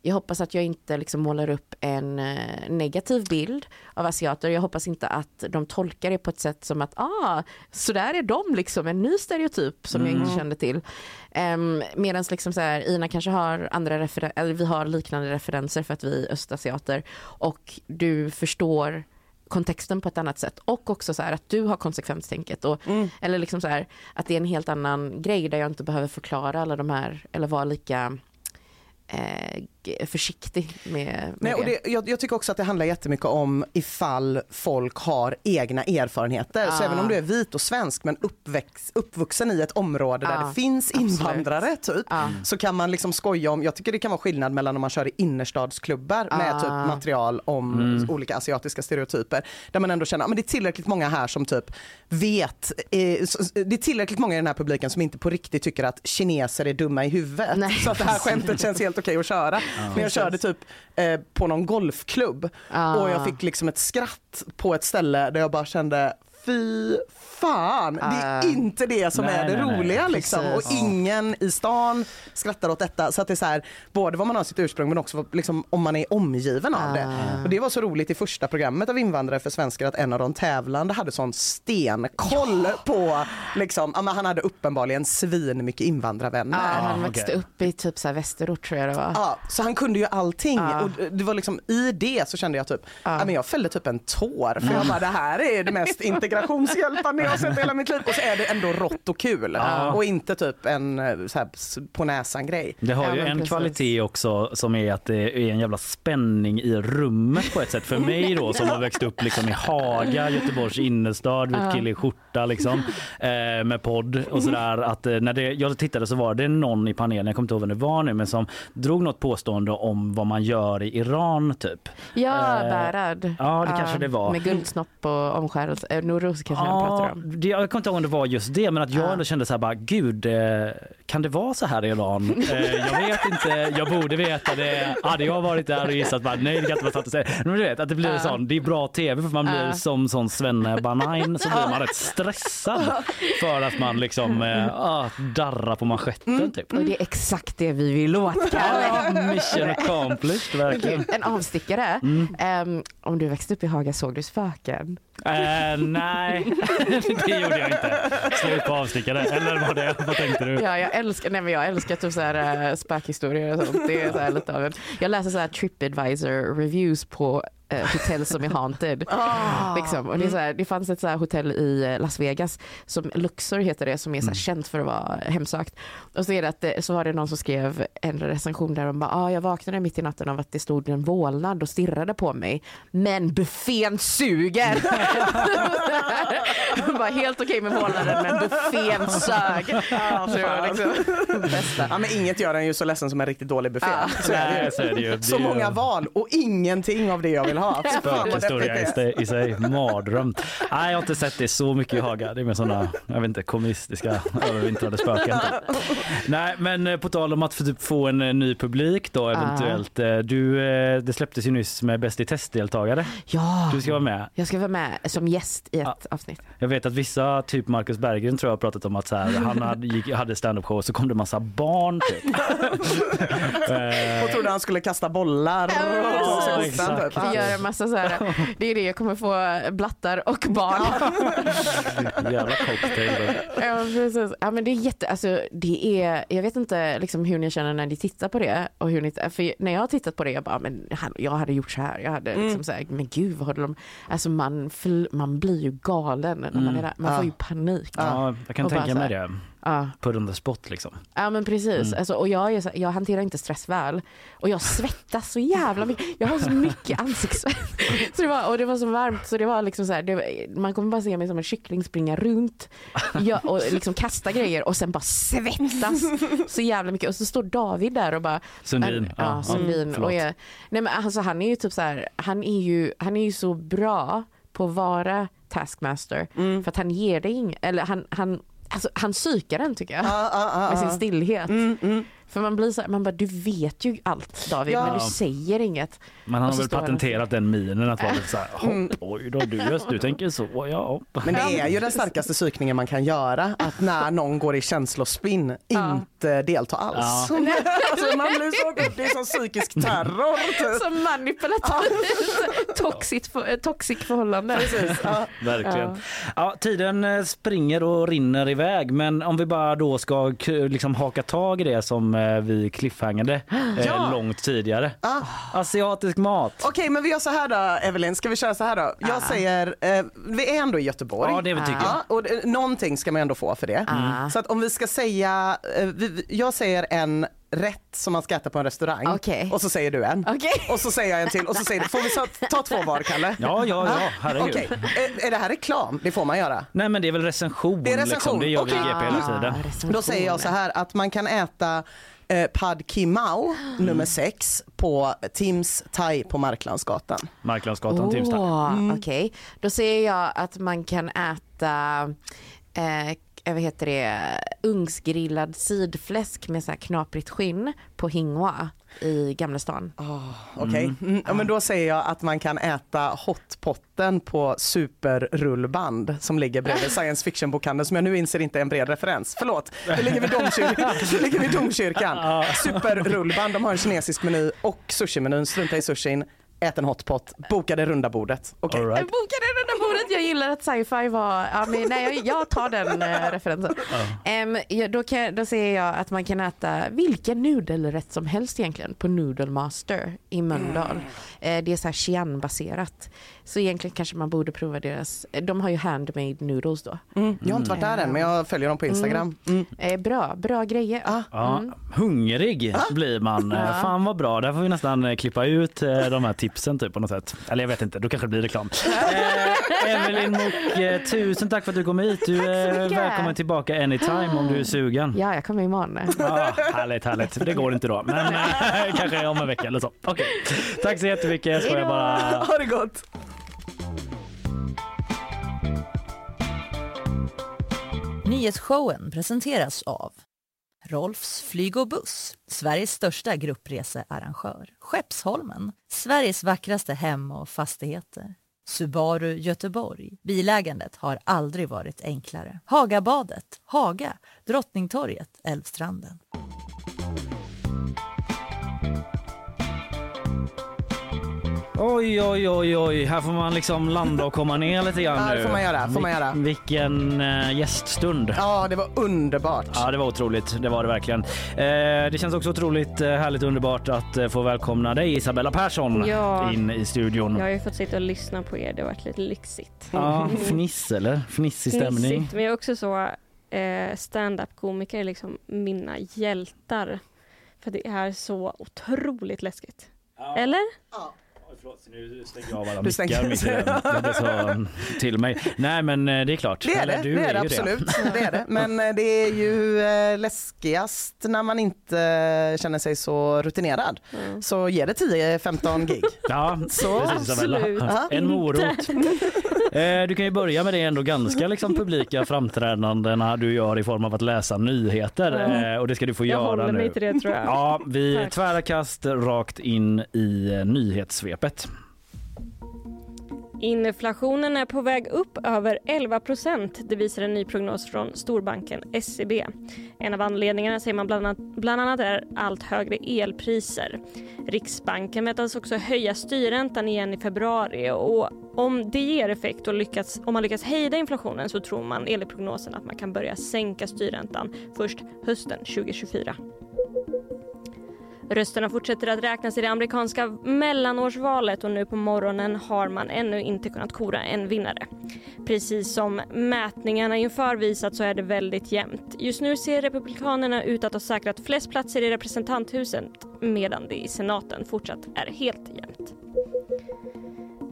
L: jag hoppas att jag inte liksom målar upp en eh, negativ bild av asiater. Jag hoppas inte att de tolkar det på ett sätt som att ah, så där är de liksom, en ny stereotyp som jag inte
B: Mm.
L: kände till. Um, Medan liksom så här, Ina kanske har andra referen- eller vi har liknande referenser för att vi är östasiater och du förstår kontexten på ett annat sätt och också så här att du har konsekvenstänket och eller liksom så här att det är en helt annan grej där jag inte behöver förklara alla de här eller vara lika eh, försiktig med, med
C: Nej, och det, jag, jag tycker också att det handlar jättemycket om ifall folk har egna erfarenheter. Så
L: Ah.
C: även om du är vit och svensk men uppväxt, uppvuxen i ett område där
L: Ah,
C: det finns invandrare typ,
L: Ah.
C: så kan man liksom skoja om, jag tycker det kan vara skillnad mellan om man kör i innerstadsklubbar med
L: Ah.
C: typ material om
B: Mm.
C: olika asiatiska stereotyper. Där man ändå känner att det är tillräckligt många här som typ vet, eh, så- det är tillräckligt många i den här publiken som inte på riktigt tycker att kineser är dumma i huvudet.
L: Nej,
C: så att det här skämtet känns helt okej att köra. Men jag körde typ eh, på någon golfklubb
L: Ah.
C: och jag fick liksom ett skratt på ett ställe där jag bara kände fy fan, det är
L: Ah.
C: inte det som
B: Nej,
C: är det
B: nej, nej.
C: roliga liksom. Och ingen i stan skrattar åt detta. Så att det är så här, både vad man har sitt ursprung men också liksom, om man är omgiven av det.
L: Ah.
C: Och det var så roligt i första programmet av invandrare för svenskar att en av de tävlande hade sån stenkoll på, liksom, ja, han hade uppenbarligen svin mycket invandrarvänner.
L: Ja, han
B: Ah,
L: växte
B: okej.
L: upp i typ så här västerort tror jag det var.
C: Ja, så han kunde ju allting
L: Ja.
C: och det var liksom i det så kände jag typ,
L: Ja.
C: ja. men jag fällde typ en tår för jag bara det här är det mest integrerade integrationshjälparen jag har sett hela mitt liv. Och så är det ändå rått och kul.
B: Ja.
C: Och inte typ en eh, så här, på näsan grej.
B: Det har
L: Ja,
B: ju en
L: precis.
B: kvalitet också som är att det är en jävla spänning i rummet på ett sätt. För mig då som har växt upp liksom i Haga, Göteborgs innerstad, vit kille i skjorta liksom eh, med podd och sådär. Att eh, när det, jag tittade så var det någon i panelen, jag kommer inte ihåg vem det var nu, men som drog något påstående om vad man gör i Iran typ.
L: Ja,
B: Eh,
L: Bärad.
B: ja, det kanske det var.
L: Med guldsnopp och omskärelse. Noroz kanske han pratar
B: Ja,
L: om.
B: det, jag kommer inte ihåg om det var just det, men att jag
L: Ja.
B: ändå kände så här bara, gud, eh, kan det vara så här i Iran? Eh, jag vet inte, jag borde veta det. Hade jag varit där och gissat bara, nej det kan inte vara sant att säga. Men du vet att det blir
L: Ja.
B: sån, det är bra tv för man blir
L: Ja.
B: som sån Svenne Banain så blir man rätt stressad för att man liksom ah, darrar på manschetten typ.
L: Och det är exakt det vi vill åt, Kalle.
B: Ja, mission accomplished verkligen.
L: En avstickare. Ehm, om du växte upp i Haga såg du spöken?
B: Uh, nej, det gjorde jag inte. Slut på avstickare. Eller var det, vad tänkte du?
L: Ja, jag älskar, nej, men jag älskar typ så här, uh, spökhistorier och sånt. Det är så här lite av en, jag läser så här Tripadvisor reviews på hotell som är haunted. liksom. och det, är så här, det fanns ett så här hotell i eh, Las Vegas, som Luxor heter det, som är så här känt för att vara hemsökt. Och så, är det att, det- så var det någon som skrev en recension där de bara, ah, jag vaknade mitt i natten av att det stod en vålnad och stirrade på mig. Men buffén suger! bara helt okej med vålnaden men buffén sög. Så det var liksom bästa.
C: Ja, men inget gör en ju så ledsen som en riktigt dålig buffé. Så.
B: Nej, så
C: Så
B: ju-
C: många val och ingenting av det jag vill ha.
B: Spökhistoria i, i sig, mardröm. Nej, jag har inte sett det så mycket i Haga. Det är med sådana, jag vet inte, kommunistiska övervintrade spöken. Nej, men eh, på tal om att få- typ få en eh, ny publik då eventuellt. Eh, Du, det släpptes ju nyss med Bäst i test-deltagare.
L: Ja,
B: Du ska vara med.
L: jag ska vara med som gäst i ett avsnitt.
B: Jag vet att vissa, typ Marcus Berggren tror jag har pratat om att så här, han hade, gick, hade stand-up show och så kom det massa barn typ.
C: Och trodde han skulle kasta bollar.
L: Ja,
C: och så-
B: exakt.
C: typ.
L: Jag gör en massa så här, det är det jag kommer få blattar och barn.
B: Jävla cocktail.
L: Ja, precis. Ja, men det är jätte, alltså, det är, jag vet inte liksom, hur ni känner när ni tittar på det. Och hur ni, för när jag har tittat på det, jag bara, men jag hade gjort så här. Jag hade liksom så här, men gud vad håller de, alltså man, man blir ju galen när man är där. Man får ju panik.
B: Ja, jag kan tänka mig det.
L: Ja.
B: Put on the spot liksom.
L: Ja men precis,
B: Mm.
L: alltså, och jag, är så, jag hanterar inte stress väl och jag svettas så jävla mycket. Jag har så mycket ansiktssvett. Så det var, och det var så varmt så det var liksom så här, det, man kommer bara se mig som en kyckling springa runt jag, och liksom kasta grejer och sen bara svettas så jävla mycket. Och så står David där och bara
B: Sundin.
L: Ja,
B: Ja,
L: Sundin.
B: förlåt.
L: och jag, nej men alltså han är ju typ så här, han är ju, han är ju så bra på att vara taskmaster
C: Mm.
L: för att han ger dig ing, eller han, han Alltså, han psykar den tycker jag.
C: Ja, ja, ja,
L: Med sin stillhet.
C: Mm, mm.
L: För man blir så här, man bara du vet ju allt David
C: Ja.
L: men du säger inget.
B: Man har
L: Och så
B: väl
L: han-
B: patenterat den minen att vara lite så här, hopp, oj då, du, just, du tänker så, ja.
C: Men det är ju den starkaste psykningen man kan göra, att när någon går i känslospinn inte delta alls.
B: Ja.
C: alltså man blir så, det är som psykisk terror. Typ.
L: Som manipulativt. toxic, toxic förhållande.
C: Precis, ja.
B: Verkligen.
L: Ja.
B: Ja. tiden eh, springer och rinner iväg men om vi bara då ska liksom haka tag i det som eh, vi cliffhangade eh,
C: Ja.
B: långt tidigare.
C: Ah.
B: Asiatisk mat.
C: Okej men vi gör så här då Evelyn, ska vi köra så här då? Jag
L: Ah.
C: säger, eh, vi är ändå i Göteborg.
B: Ja det tycker jag.
C: Ja, och eh, någonting ska man ändå få för det.
L: Ah.
C: Så att om vi ska säga, eh, vi, jag säger en rätt som man ska äta på en restaurang
L: Okej.
C: och så säger du en.
L: Okej.
C: Och så säger jag en till och så säger du, får vi ta, ta två var Kalle?
B: Ja, ja, ja, herregud.
C: Okej, är, är det här reklam? Det får man göra.
B: Nej men det är väl recension,
C: Det är recension,
B: Liksom. det gör vi i. GP hela tiden.
L: recension.
C: Då säger jag så här att man kan äta eh, Pad Kimao nummer sex på Tims Thai på Marklandsgatan.
B: Marklandsgatan, Timstad.
L: Åh,
C: Mm.
L: Okej, då säger jag att man kan äta eh, vad heter det, ugnsgrillad sidfläsk med så här knaprigt skinn på Hingwa i Gamla stan.
C: Okej, mm. ja, men då säger jag att man kan äta hotpotten på superrullband som ligger bredvid science fiction bokhandeln som jag nu inser inte är en bred referens. Förlåt, det ligger vid, domkyr- det ligger vid domkyrkan. Superrullband, de har en kinesisk meny och sushimenyn, strunta i sushin. Ät en hotpot, boka det runda bordet.
B: All right.
L: Boka det runda roligt, jag gillar att sci-fi var, ja, men, nej jag, jag tar den eh, referensen. Em, ja, då, kan, då säger jag att man kan äta vilken nudelrätt som helst egentligen på Noodle Master i Mölndal. Eh, det är så här Xi'an-baserat. Så egentligen kanske man borde prova deras, de har ju handmade noodles då.
C: Mm. Jag har inte varit där än men jag följer dem på Instagram. Mm.
L: Eh, bra, bra grejer. Ah.
B: Ja, Hungrig blir man.
L: Ja.
B: Fan vad bra. Där får vi nästan klippa ut de här tipsen typ på något sätt. Eller jag vet inte, då kanske det blir reklam. Eh, Evelyn Mock, eh, tusen tack för att du kom hit. Du är välkommen tillbaka anytime om du är sugen.
L: Ja, jag kommer imorgon.
B: Ja, härligt, härligt. Det går inte då, men eh, kanske om en vecka eller så. Okej. Tack så jättemycket. Jag skojar bara.
C: Ha det gott!
A: Nyhetsshowen presenteras av Rolfs flyg och buss, Sveriges största gruppresearrangör. Skeppsholmen, Sveriges vackraste hem och fastigheter. Subaru Göteborg. Bilägandet har aldrig varit enklare. Hagabadet, Haga, Drottningtorget, Älvstranden.
B: Oj, oj, oj, oj. Här får man liksom landa och komma ner lite grann
C: Ja,
B: nu.
C: det får man göra, får man göra.
B: Vilken eh, gäststund.
C: Ja, det var underbart.
B: Ja, det var otroligt. Det var det verkligen. Eh, det känns också otroligt eh, härligt och underbart att eh, få välkomna dig Isabella Persson
K: Ja.
B: in i studion.
K: Jag har ju fått sitta och lyssna på er. Det har varit lite lyxigt.
B: Ja, fniss eller? Fnissig stämning.
K: Fnissigt, Men jag är också så eh, stand-up-komiker är liksom mina hjältar. För det är så otroligt läskigt. Eller?
B: Nu stänger jag av alla mickar mitt i det. Så till mig. Nej men eh, det är klart.
C: Det är det,
B: du
C: det är det absolut. Det. är det. Men eh, det är ju eh, läskigast när man inte känner sig så rutinerad. Så ge det 10-15 gig.
B: Ja,
C: Så,
B: precis Isabella. En morot. Eh, Du kan ju börja med det ändå ganska liksom publika framträdandena du gör i form av att läsa nyheter. Eh, Och det ska du få
K: Jag
B: göra
K: håller
B: nu.
K: mig till det tror jag.
B: Ja, vi tvära kast rakt in i nyhetssvepet.
K: Inflationen är på väg upp över 11 procent. Det visar en ny prognos från storbanken SEB. En av anledningarna säger man bland annat, bland annat är allt högre elpriser. Riksbanken väntas också höja styrräntan igen i februari och om det ger effekt och lyckas, om man lyckas hejda inflationen så tror man enligt prognosen att man kan börja sänka styrräntan först hösten 2024. Rösterna fortsätter att räknas i det amerikanska mellanårsvalet och nu på morgonen har man ännu inte kunnat kora en vinnare. Precis som mätningarna inför visat så är det väldigt jämnt. Just nu ser Republikanerna ut att ha säkrat flest platser i representanthuset medan det i senaten fortsatt är helt jämnt.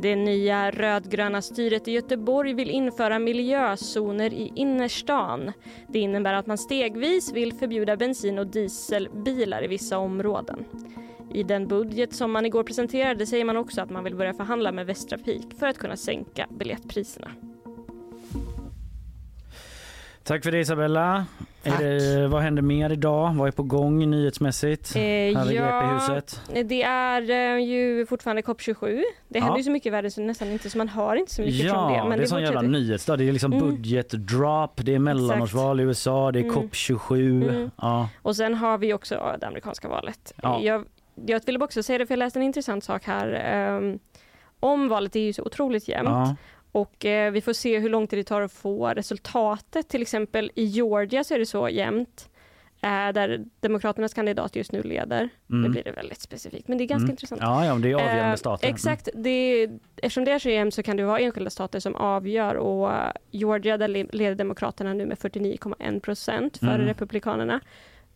K: Det nya rödgröna styret i Göteborg vill införa miljözoner i innerstan. Det innebär att man stegvis vill förbjuda bensin och dieselbilar i vissa områden. I den budget som man igår presenterade säger man också att man vill börja förhandla med Västtrafik för att kunna sänka biljettpriserna.
B: Tack för det Isabella. Det, vad händer mer idag? Vad är på gång nyhetsmässigt?
K: Eh,
B: här
K: ja, det är eh, ju fortfarande COP27. Det händer
B: Ja.
K: ju så mycket i världen så nästan inte så man hör inte så mycket från det.
B: Ja,
K: Men
B: det är sån jävla nyhetsdag. Det är liksom
K: Mm.
B: budgetdrop, det är mellanårsval i USA, det är
K: Mm.
B: COP27.
K: Mm.
B: Ja.
K: Och sen har vi också ja, det amerikanska valet.
B: Ja.
K: Jag, jag ville också säga det, för jag läste en intressant sak här. Ehm, om valet är ju så otroligt jämnt. Och eh, vi får se hur lång tid det tar att få resultatet. Till exempel i Georgia så är det så jämnt. Eh, där Demokraternas kandidat just nu leder.
B: Mm.
K: Det blir det väldigt specifikt, men det är ganska
B: Mm.
K: intressant.
B: Ja, ja, det är avgörande
K: Eh,
B: stater. Mm.
K: Exakt. Det, eftersom det är så jämnt så kan det vara enskilda stater som avgör. Och eh, Georgia där le- leder Demokraterna nu med 49,1 procent före
B: Mm.
K: Republikanerna.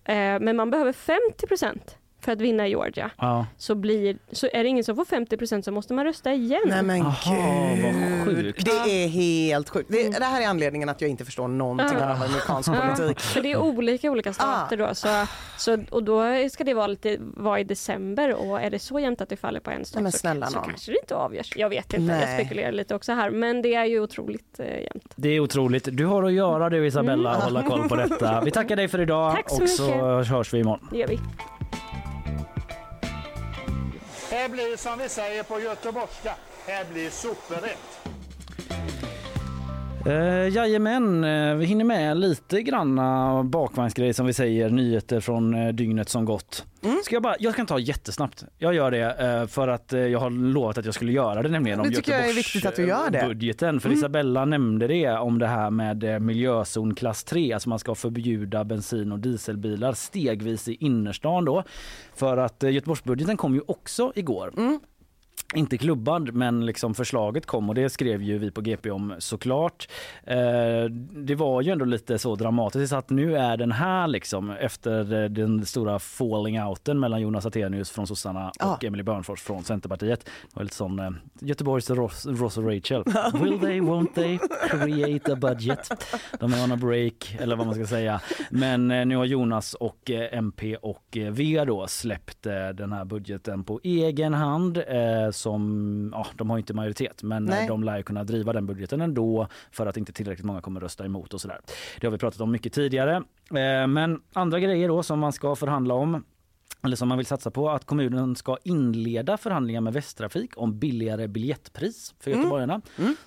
K: Eh, men man behöver 50 procent för att vinna i Georgia.
B: Ja.
K: Så, blir, så är det ingen som får 50 procent så måste man rösta igen.
C: Nej men
B: Aha, vad
C: gud.
B: sjukt.
C: Det är helt sjukt. Det, det här är anledningen att jag inte förstår någonting
K: Ah.
C: av amerikansk
K: Ja,
C: politik.
K: för det är olika olika stater då. Så, så, och då ska det vara, lite, vara i december och är det så jämnt att det faller på en stat så,
C: snälla
K: så kanske det inte avgörs. Jag vet inte, jag
C: Nej.
K: spekulerar lite också här. Men det är ju otroligt eh, jämnt.
B: Det är otroligt. Du har att göra du Isabella,
K: Mm.
B: hålla koll på detta. Vi tackar dig för idag
K: Tack så
B: och så
K: mycket.
B: hörs vi imorgon.
K: Det gör vi.
M: Här blir som vi säger på göteborgska, här blir soprätt.
B: Uh, jajamän, uh, vi hinner med lite granna bakvagnsgrejer som vi säger, nyheter från uh, dygnet som gått. Mm. Ska jag, bara, jag kan ta jättesnabbt. Jag gör det uh, för att uh, jag har lovat att jag skulle göra det nämligen
C: det
B: om
C: tycker jag är viktigt att du gör det.
B: budgeten. För
C: Mm.
B: Isabella nämnde det om det här med uh, miljözon klass 3, alltså man ska förbjuda bensin och dieselbilar stegvis i innerstan då. För att Göteborgsbudgeten kom ju också igår.
C: Mm.
B: Inte klubbad, men liksom förslaget kom och det skrev ju vi på GP om såklart. Eh, det var ju ändå lite så dramatiskt att nu är den här liksom efter eh, den stora falling outen mellan Jonas Attenius från sossarna
C: Ja.
B: och Emily Börnfors från Centerpartiet. Det var lite sån eh, Göteborgs Ross, Ross och Rachel. Will they, won't they create a budget? De är on a break eller vad man ska säga. Men eh, nu har Jonas och eh, MP och V då släppt den här budgeten på egen hand eh, som, ja de har inte majoritet men
C: Nej.
B: de lär kunna driva den budgeten ändå för att inte tillräckligt många kommer rösta emot och sådär. Det har vi pratat om mycket tidigare. Eh, men andra grejer då som man ska förhandla om eller som man vill satsa på, att kommunen ska inleda förhandlingar med Västtrafik om billigare biljettpris för
C: Mm.
B: göteborgarna.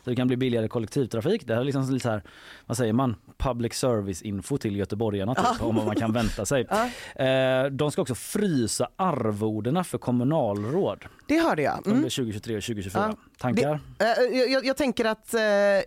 B: Så det kan bli billigare kollektivtrafik. Det här är liksom lite så här, vad säger man, public service info till göteborgarna typ,
C: Ja.
B: om vad man kan vänta sig. Eh, de ska också frysa arvodena för kommunalråd
C: Det hörde jag.
B: under
C: Mm.
B: 2023 och 2024.
C: Ja.
B: Tankar?
C: Det, eh, jag, jag tänker att eh,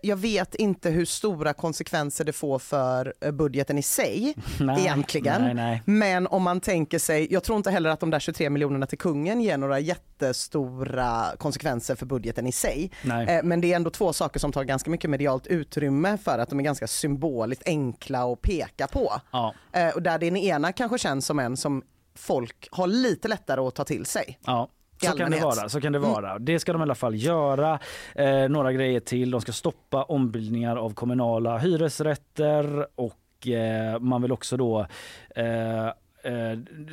C: jag vet inte hur stora konsekvenser det får för eh, budgeten i sig
B: Nej,
C: egentligen.
B: nej, nej.
C: Men om man tänker sig, jag tror inte heller att de där 23 miljonerna till kungen ger några jättestora konsekvenser för budgeten i sig.
B: Nej.
C: Eh, Men det är ändå två saker som tar ganska mycket medialt utrymme för att de är ganska symboliskt enkla att peka på.
B: Ja.
C: Eh, Och där den ena kanske känns som en som folk har lite lättare att ta till sig.
B: Ja. Så kan, det vara, så kan det
C: Mm.
B: vara. Det ska de i alla fall göra. Eh, några grejer till. De ska stoppa ombildningar av kommunala hyresrätter och eh, man vill också då eh,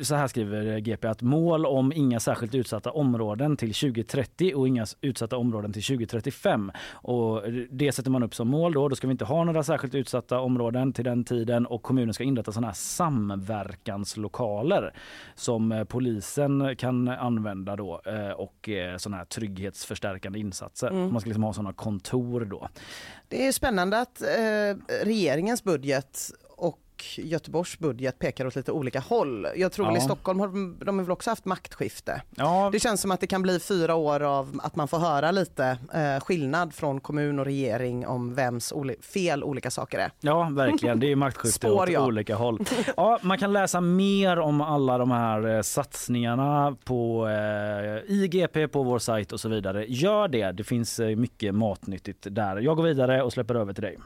B: så här skriver GP att mål om inga särskilt utsatta områden till 2030 och inga utsatta områden till 2035. Och det sätter man upp som mål då. Då ska vi inte ha några särskilt utsatta områden till den tiden och kommunen ska inrätta sådana här samverkanslokaler som eh, polisen kan använda då eh, och eh, sådana här trygghetsförstärkande insatser.
C: Mm.
B: Man ska liksom ha sådana kontor då.
C: Det är spännande att eh, regeringens budget och Göteborgs budget pekar åt lite olika håll. Jag tror
B: Ja.
C: i Stockholm har de, de har väl också haft maktskifte.
B: Ja,
C: Det känns som att det kan bli fyra år av att man får höra lite eh, skillnad från kommun och regering om vems oli- fel olika saker är.
B: Ja, verkligen. Det är maktskifte
C: Spår
B: åt
C: jag.
B: olika håll. Ja, man kan läsa mer om alla de här eh, satsningarna på eh, IGP på vår sajt och så vidare. Gör det. Det finns eh, mycket matnyttigt där. Jag går vidare och släpper över till dig.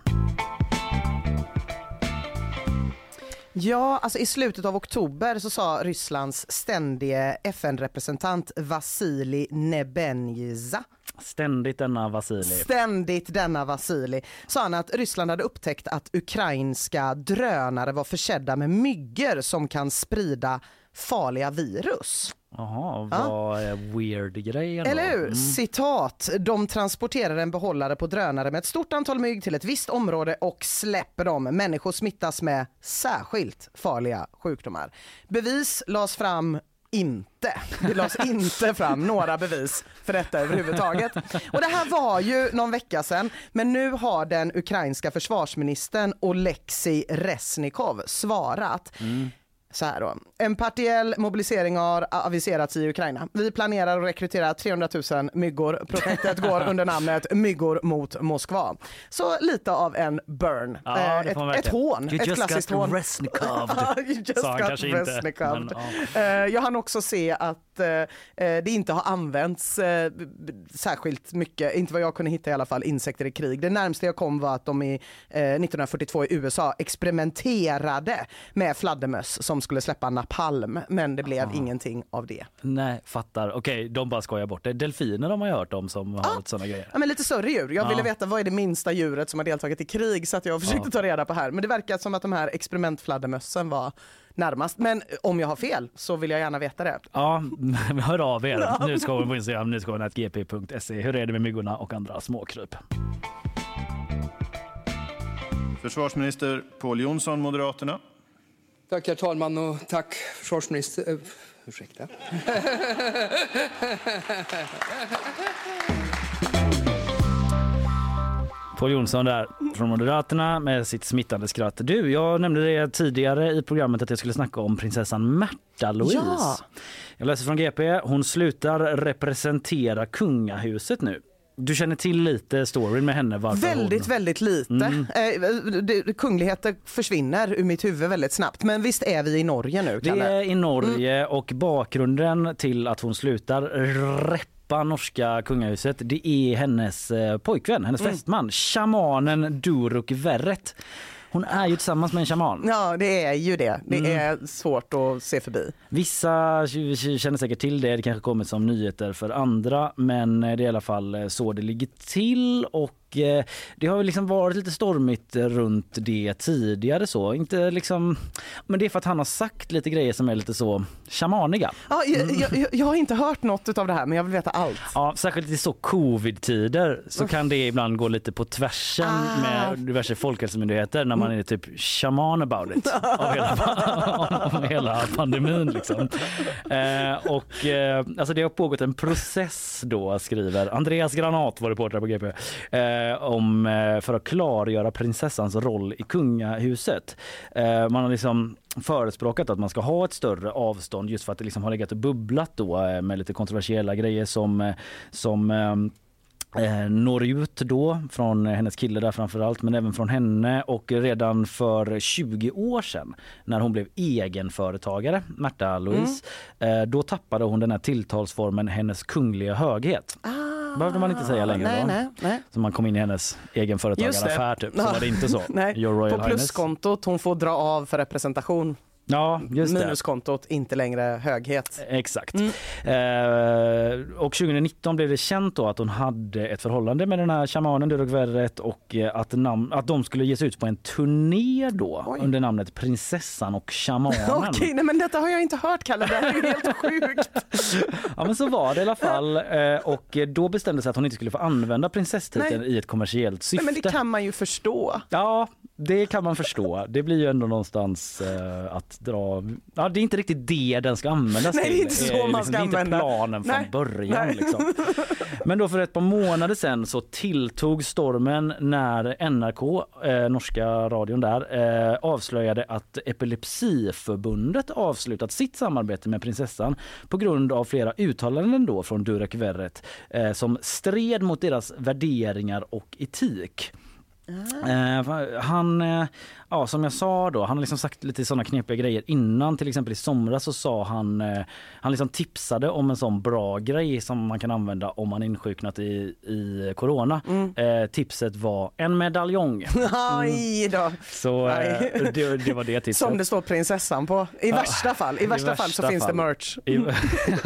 C: Ja, alltså i slutet av oktober så sa Rysslands ständige FN-representant Vasili Nebenjiza
B: Ständigt denna Vasili.
C: Ständigt denna Vasili sa han att Ryssland hade upptäckt att ukrainska drönare var försedda med myggor som kan sprida farliga virus.
B: Jaha,
C: Ja.
B: vad är weird grejen då?
C: Eller hur?
B: Mm.
C: Citat. De transporterar en behållare på drönare med ett stort antal mygg till ett visst område och släpper dem. Människor smittas med särskilt farliga sjukdomar. Bevis lades fram inte. Det lades inte fram några bevis för detta överhuvudtaget. Och det här var ju någon vecka sedan, men nu har den ukrainska försvarsministern Oleksij Resnikov svarat. Så här då. En partiell mobilisering har aviserats i Ukraina. Vi planerar att rekrytera 300 000 myggor. Projektet går under namnet Myggor mot Moskva. Så lite av en burn.
B: Ja,
C: Eh, ett, ett hån.
B: You
C: ett klassiskt hån. You just
B: Sa
C: got Resnikoved.
B: men,
C: Eh, Jag hann också se att eh, det inte har använts särskilt mycket, inte vad jag kunde hitta i alla fall, insekter i krig. Det närmaste jag kom var att de i eh, 1942 i USA experimenterade med fladdermöss som skulle släppa napalm, men det blev ingenting av det.
B: Nej, fattar. Okej, de bara skojar bort det. Delfiner har man ju hört om som har lite sådana grejer.
C: Ja, men lite större djur. Jag
B: Ja.
C: ville veta vad är det minsta djuret som har deltagit i krig så att jag försökte
B: Ja.
C: ta reda på här. Men det verkar som att de här experimentfladdermössen var närmast. Men om jag har fel så vill jag gärna veta det.
B: Ja, hör av er. Nu ska vi på Instagram, nyhetsgp.se. Hur är det med myggorna och andra småkryp?
N: Försvarsminister Pål Jonsson, Moderaterna.
O: Tack herr talman och tack försvarsminister... Uh, ursäkta.
B: Paul Jonsson där från Moderaterna med sitt smittande skratt. Du, jag nämnde det tidigare i programmet att jag skulle snacka om prinsessan Märta Louise.
C: Ja.
B: Jag läser från GP. Hon slutar representera kungahuset nu. Du känner till lite storyn med henne? Varför
C: Väldigt,
B: hon...
C: väldigt lite.
B: Mm.
C: Eh, det, kungligheter försvinner ur mitt huvud väldigt snabbt. Men visst är vi i Norge nu,
B: Det
C: Kalle?
B: är i Norge
C: Mm.
B: och bakgrunden till att hon slutar reppa norska kungahuset det är hennes eh, pojkvän, hennes
C: Mm.
B: fästman, shamanen Duruk Verret. Hon är ju tillsammans med en shaman.
C: Ja, det är ju det. Det
B: Mm.
C: är svårt att se förbi.
B: Vissa känner säkert till det, det kanske kommer som nyheter för andra men det är i alla fall eh, så det ligger till och eh, det har liksom varit lite stormigt runt det tidigare så. Inte liksom, men det är för att han har sagt lite grejer som är lite så shamaniga.
C: Ja, jag, jag, jag- jag har inte hört något av det här, men jag vill veta allt.
B: Ja, särskilt i så covid-tider så kan det ibland gå lite på tvärsen
C: Ah.
B: med diverse folkhälsomyndigheter när man är typ shaman about it av hela, om hela pandemin. Liksom. Eh, och, eh, alltså det har pågått en process då, skriver Andreas Granat, vår reporter på GP, eh, om, eh, för att klargöra prinsessans roll i kungahuset. Eh, man har liksom förespråkat att man ska ha ett större avstånd just för att det liksom har legat och bubblat då eh, med lite kontroversiella grejer som, eh, som eh, eh, når ut då från hennes kille där framförallt men även från henne och redan för 20 år sedan när hon blev egenföretagare, Märta Louise, eh, då tappade hon den här tilltalsformen hennes kungliga höghet. Behövde man inte säga längre
C: nej,
B: då.
C: nej, nej.
B: Så man kom in i hennes egenföretagaraffär typ, så var det inte så.
C: Nej. På pluskontot hon får dra av för representation.
B: Ja, just det.
C: Minuskontot inte längre höghet.
B: Exakt.
C: Mm.
B: Eh, och 2019 blev det känt då att hon hade ett förhållande med den här shamanen Durok Verret och eh, att, nam- att de skulle ge sig ut på en turné då under namnet Prinsessan och shamanen.
C: Okej, nej men detta har jag inte hört Kalle, det här är helt sjukt.
B: Ja men så var det i alla fall eh, och då bestämde sig att hon inte skulle få använda prinsesstiteln i ett kommersiellt syfte.
C: Nej, men det kan man ju förstå.
B: Ja, det kan man förstå. Det blir ju ändå någonstans eh, att dra... Ja, det är inte riktigt det den ska användas
C: Nej,
B: till.
C: det är inte så man ska
B: det är inte planen från
C: Nej.
B: början.
C: Nej.
B: Liksom. Men då för ett par månader sedan så tilltog stormen när NRK, eh, norska radion där, eh, avslöjade att Epilepsiförbundet avslutat sitt samarbete med prinsessan på grund av flera uttalanden då från Durek Verret eh, som stred mot deras värderingar och etik. Eh, han, eh, ja som jag sa då, han har liksom sagt lite sådana knepiga grejer innan. Till exempel i somras så sa han, eh, han liksom tipsade om en sån bra grej som man kan använda om man insjuknat i, i corona. Eh, tipset var en medaljong.
C: Aj då.
B: Så eh, det, det var det tipset.
C: Som det står prinsessan på. I
B: Ja,
C: värsta fall. I värsta, fall så finns det merch.
B: I,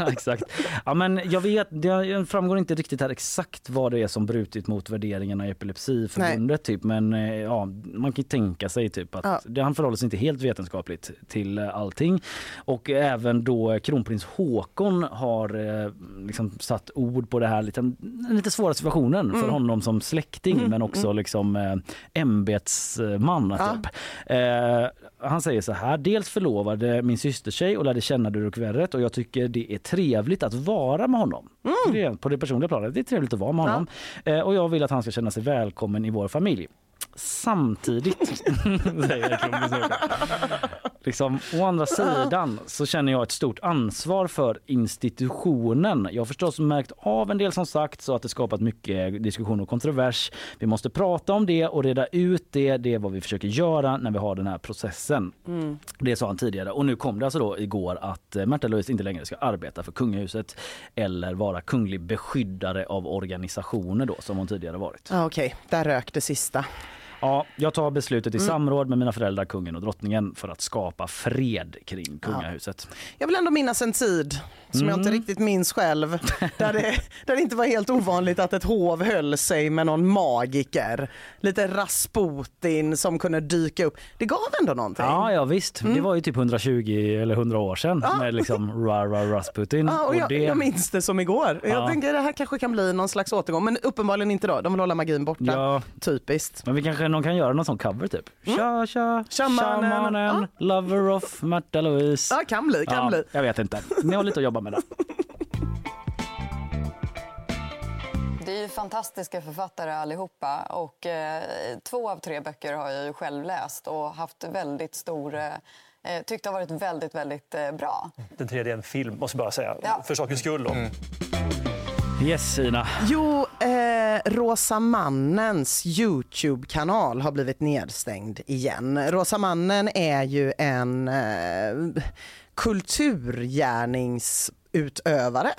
B: exakt. Ja, men jag vet, det framgår inte riktigt här exakt vad det är som brutit mot värderingarna i Epilepsiförbundet. Typ. Men eh, ja, man kan ju tänka sig typ att
C: Ja.
B: han förhåller sig inte helt vetenskapligt till eh, allting. Och även då kronprins Håkon har eh, liksom satt ord på det här lite, lite svåra situationen för
C: Mm.
B: honom som släkting
C: Mm,
B: men också liksom eh, ämbetsman.
C: Ja.
B: Typ. Eh, han säger så här, dels förlovade min systertjej och lärde känna Durek Verret och jag tycker det är trevligt att vara med honom. Det är på det personliga planet, det är trevligt att vara med honom. Eh, och jag vill att han ska känna sig välkommen i vår familj. Samtidigt, säger liksom, å andra sidan så känner jag ett stort ansvar för institutionen. Jag har förstås märkt av en del som sagt så att det skapat mycket diskussion och kontrovers. Vi måste prata om det och reda ut det. Det är vad vi försöker göra när vi har den här processen.
C: Mm.
B: Det sa han tidigare och nu kom det alltså då igår att eh, Märta Louise inte längre ska arbeta för kungahuset eller vara kunglig beskyddare av organisationer då som hon tidigare varit.
C: Okej, där rök det sista.
B: Ja, jag tar beslutet i
C: Mm.
B: samråd med mina föräldrar, kungen och drottningen för att skapa fred kring kungahuset.
C: Jag vill ändå minnas en tid som jag inte
B: Mm.
C: riktigt minns själv. Där det, där det inte var helt ovanligt att ett hov höll sig med någon magiker. Lite Rasputin som kunde dyka upp. Det gav ändå någonting.
B: Ja, ja visst.
C: Mm.
B: Det var ju typ 120 eller 100 år sedan
C: Ja.
B: med liksom Ra Ra Rasputin.
C: Ja, och jag,
B: det...
C: jag minns det som igår. Jag
B: Ja.
C: tänker det här kanske kan bli någon slags återgång men uppenbarligen inte då. De vill hålla magin borta.
B: Ja.
C: Typiskt.
B: Men vi kanske någon kan göra någon sån cover typ. Tja tja,
C: Shamanen.
B: shamanen, lover of Märta Louise.
C: Ja, kan bli, kan
B: ja,
C: bli.
B: Jag vet inte. Ni har lite att jobba med där.
P: Det är ju fantastiska författare allihopa och eh, två av tre böcker har jag ju själv läst och haft väldigt stor eh, eh tyckt har varit väldigt, väldigt eh, bra.
Q: Den tredje är en film, måste jag bara säga.
P: Ja.
Q: För sakens skull. Då.
B: Yes, Ina.
C: Jo, eh, Rosa Mannens Youtube-kanal har blivit nedstängd igen. Rosa Mannen är ju en eh, kulturgärnings utövare.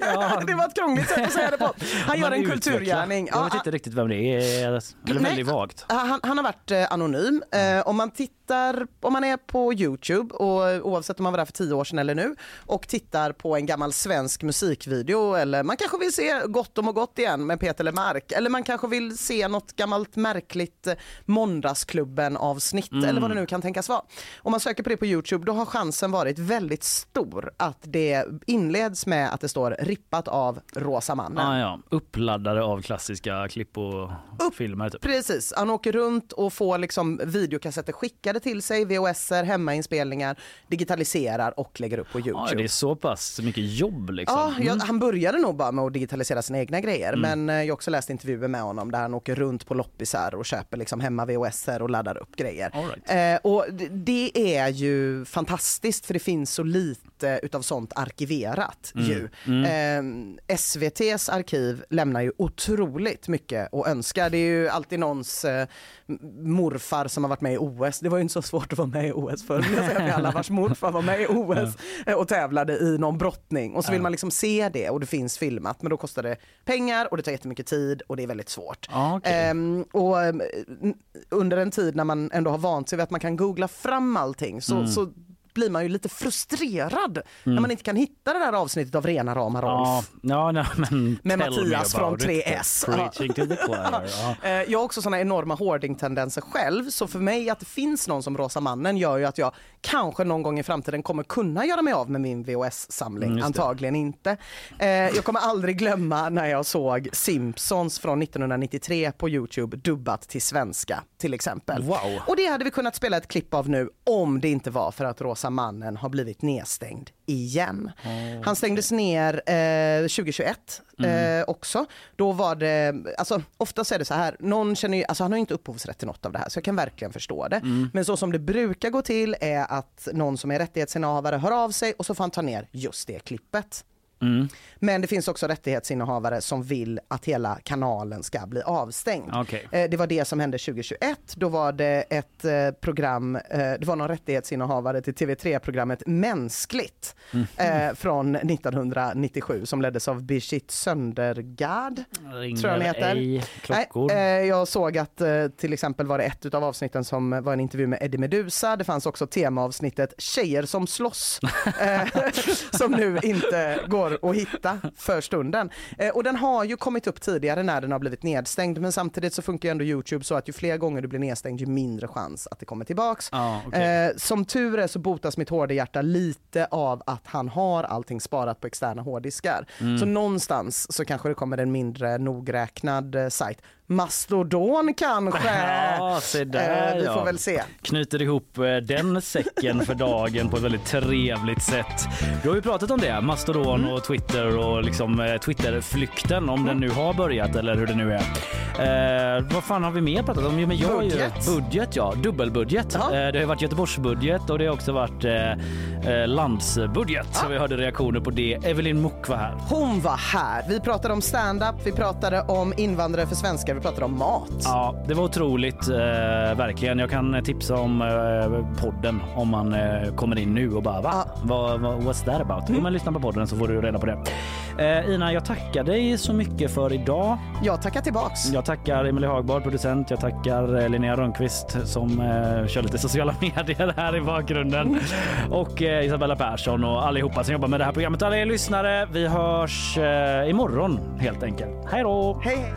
C: Ja. det var ett krångligt sätt att säga det på. Han gör en kulturgärning.
B: Jag vet inte riktigt vem det är. Eller väldigt vagt.
C: Han, han, har varit eh, anonym. Eh, om man tittar, om man är på Youtube och oavsett om man var där för tio år sedan eller nu och tittar på en gammal svensk musikvideo eller man kanske vill se Gott om och gott igen med Peter Lemark eller man kanske vill se något gammalt märkligt eh, Måndagsklubben avsnitt mm. eller vad det nu kan tänkas vara. Om man söker på det på Youtube då har chansen varit väldigt stor att det inleds med att det står rippat av Rosa mannen.
B: Ah, ja. Uppladdade av klassiska klipp och Upp, filmer. Typ.
C: Precis, han åker runt och får liksom videokassetter skickade till sig, VHS-er, hemmainspelningar, digitaliserar och lägger upp på Youtube.
B: Ah, det är så pass mycket jobb liksom.
C: Ja, jag, mm. han började nog bara med att digitalisera sina egna grejer mm. men eh, jag har också läst intervjuer med honom där han åker runt på loppisar och köper liksom hemma VHS-er och laddar upp grejer.
B: Right.
C: Eh, och det är ju fantastiskt för det finns så lite utav sånt arkiverat mm. ju. Mm. Eh, SVTs arkiv lämnar ju otroligt mycket att önska. Det är ju alltid någons eh, morfar som har varit med i OS. Det var ju inte så svårt att vara med i OS förr. Jag säger alla vars morfar var med i OS eh, och tävlade i någon brottning och så vill man liksom se det och det finns filmat men då kostar det pengar och det tar jättemycket tid och det är väldigt svårt.
B: Ah, okay.
C: um, och under en tid när man ändå har vant sig vid att man kan googla fram allting så, mm. så blir man ju lite frustrerad mm. när man inte kan hitta det där avsnittet av Rena rama Rolf.
B: Ja, ja, men
C: med Mattias från 3S.
B: ja.
C: Eh, jag har också såna enorma hoarding-tendenser själv så för mig att det finns någon som Rosa mannen gör ju att jag kanske någon gång i framtiden kommer kunna göra mig av med min VHS-samling. Mm, Antagligen inte. Eh, jag kommer aldrig glömma när jag såg Simpsons från 1993 på Youtube dubbat till svenska till exempel.
B: Wow.
C: Och det hade vi kunnat spela ett klipp av nu om det inte var för att Rosa mannen har blivit nedstängd igen. Oh. Han stängdes ner eh, 2021 mm. eh, också. Då var det, alltså oftast är det så här, någon känner ju, alltså han har ju inte upphovsrätt till något av det här så jag kan verkligen förstå det. Mm. Men så som det brukar gå till är att någon som är rättighetsinnehavare hör av sig och så får han ta ner just det klippet.
B: Mm.
C: Men det finns också rättighetsinnehavare som vill att hela kanalen ska bli avstängd.
B: Okay.
C: Eh, det var det som hände 2021. Då var det ett eh, program, eh, det var någon rättighetsinnehavare till TV3-programmet Mänskligt mm. från 1997 som leddes av Birgit Söndergaard.
B: Ringer tror jag heter. ej klockor.
C: Nej, jag såg att till exempel var det ett av avsnitten som var en intervju med Eddie Meduza. Det fanns också temaavsnittet Tjejer som slåss som nu inte går att hitta för stunden. Eh, och den har ju kommit upp tidigare när den har blivit nedstängd men samtidigt så funkar ju ändå Youtube så att ju fler gånger du blir nedstängd ju mindre chans att det kommer tillbaks.
B: Ah, okay.
C: eh, som tur är så botas mitt hårda hjärta lite av att han har allting sparat på externa hårddiskar. Mm. Så någonstans så kanske det kommer en mindre nogräknad eh, sajt. Mastodon kanske?
B: Ja, se där,
C: eh, vi får ja. väl se.
B: Knyter ihop eh, den säcken för dagen på ett väldigt trevligt sätt. Du har ju pratat om det, Mastodon mm. och Twitter och liksom eh, Twitterflykten om mm. den nu har börjat eller hur det nu är. Eh, vad fan har vi mer pratat om? Jo, men jag
C: budget.
B: Ju, budget, ja. Dubbelbudget. Eh, det har varit Göteborgsbudget och det har också varit eh, eh landsbudget. Ja. Så vi hörde reaktioner på det. Evelyn Muck var här.
C: Hon var här. Vi pratade om stand-up, vi pratade om invandrare för svenskar vi pratar om mat.
B: Ja, det var otroligt. Eh, verkligen. Jag kan tipsa om eh, podden om man eh, kommer in nu och bara va? Ja. Vad, vad, what's that about? Mm. Om man lyssnar på podden så får du reda på det. Eh, Ina, jag tackar dig så mycket för idag.
C: Jag tackar tillbaks.
B: Jag tackar Emelie Hagbard, producent. Jag tackar eh, Linnea Rönnqvist som eh, kör lite sociala medier här i bakgrunden. och eh, Isabella Persson och allihopa som jobbar med det här programmet. Alla er lyssnare, vi hörs eh, imorgon helt enkelt. Hej då!
C: Hej.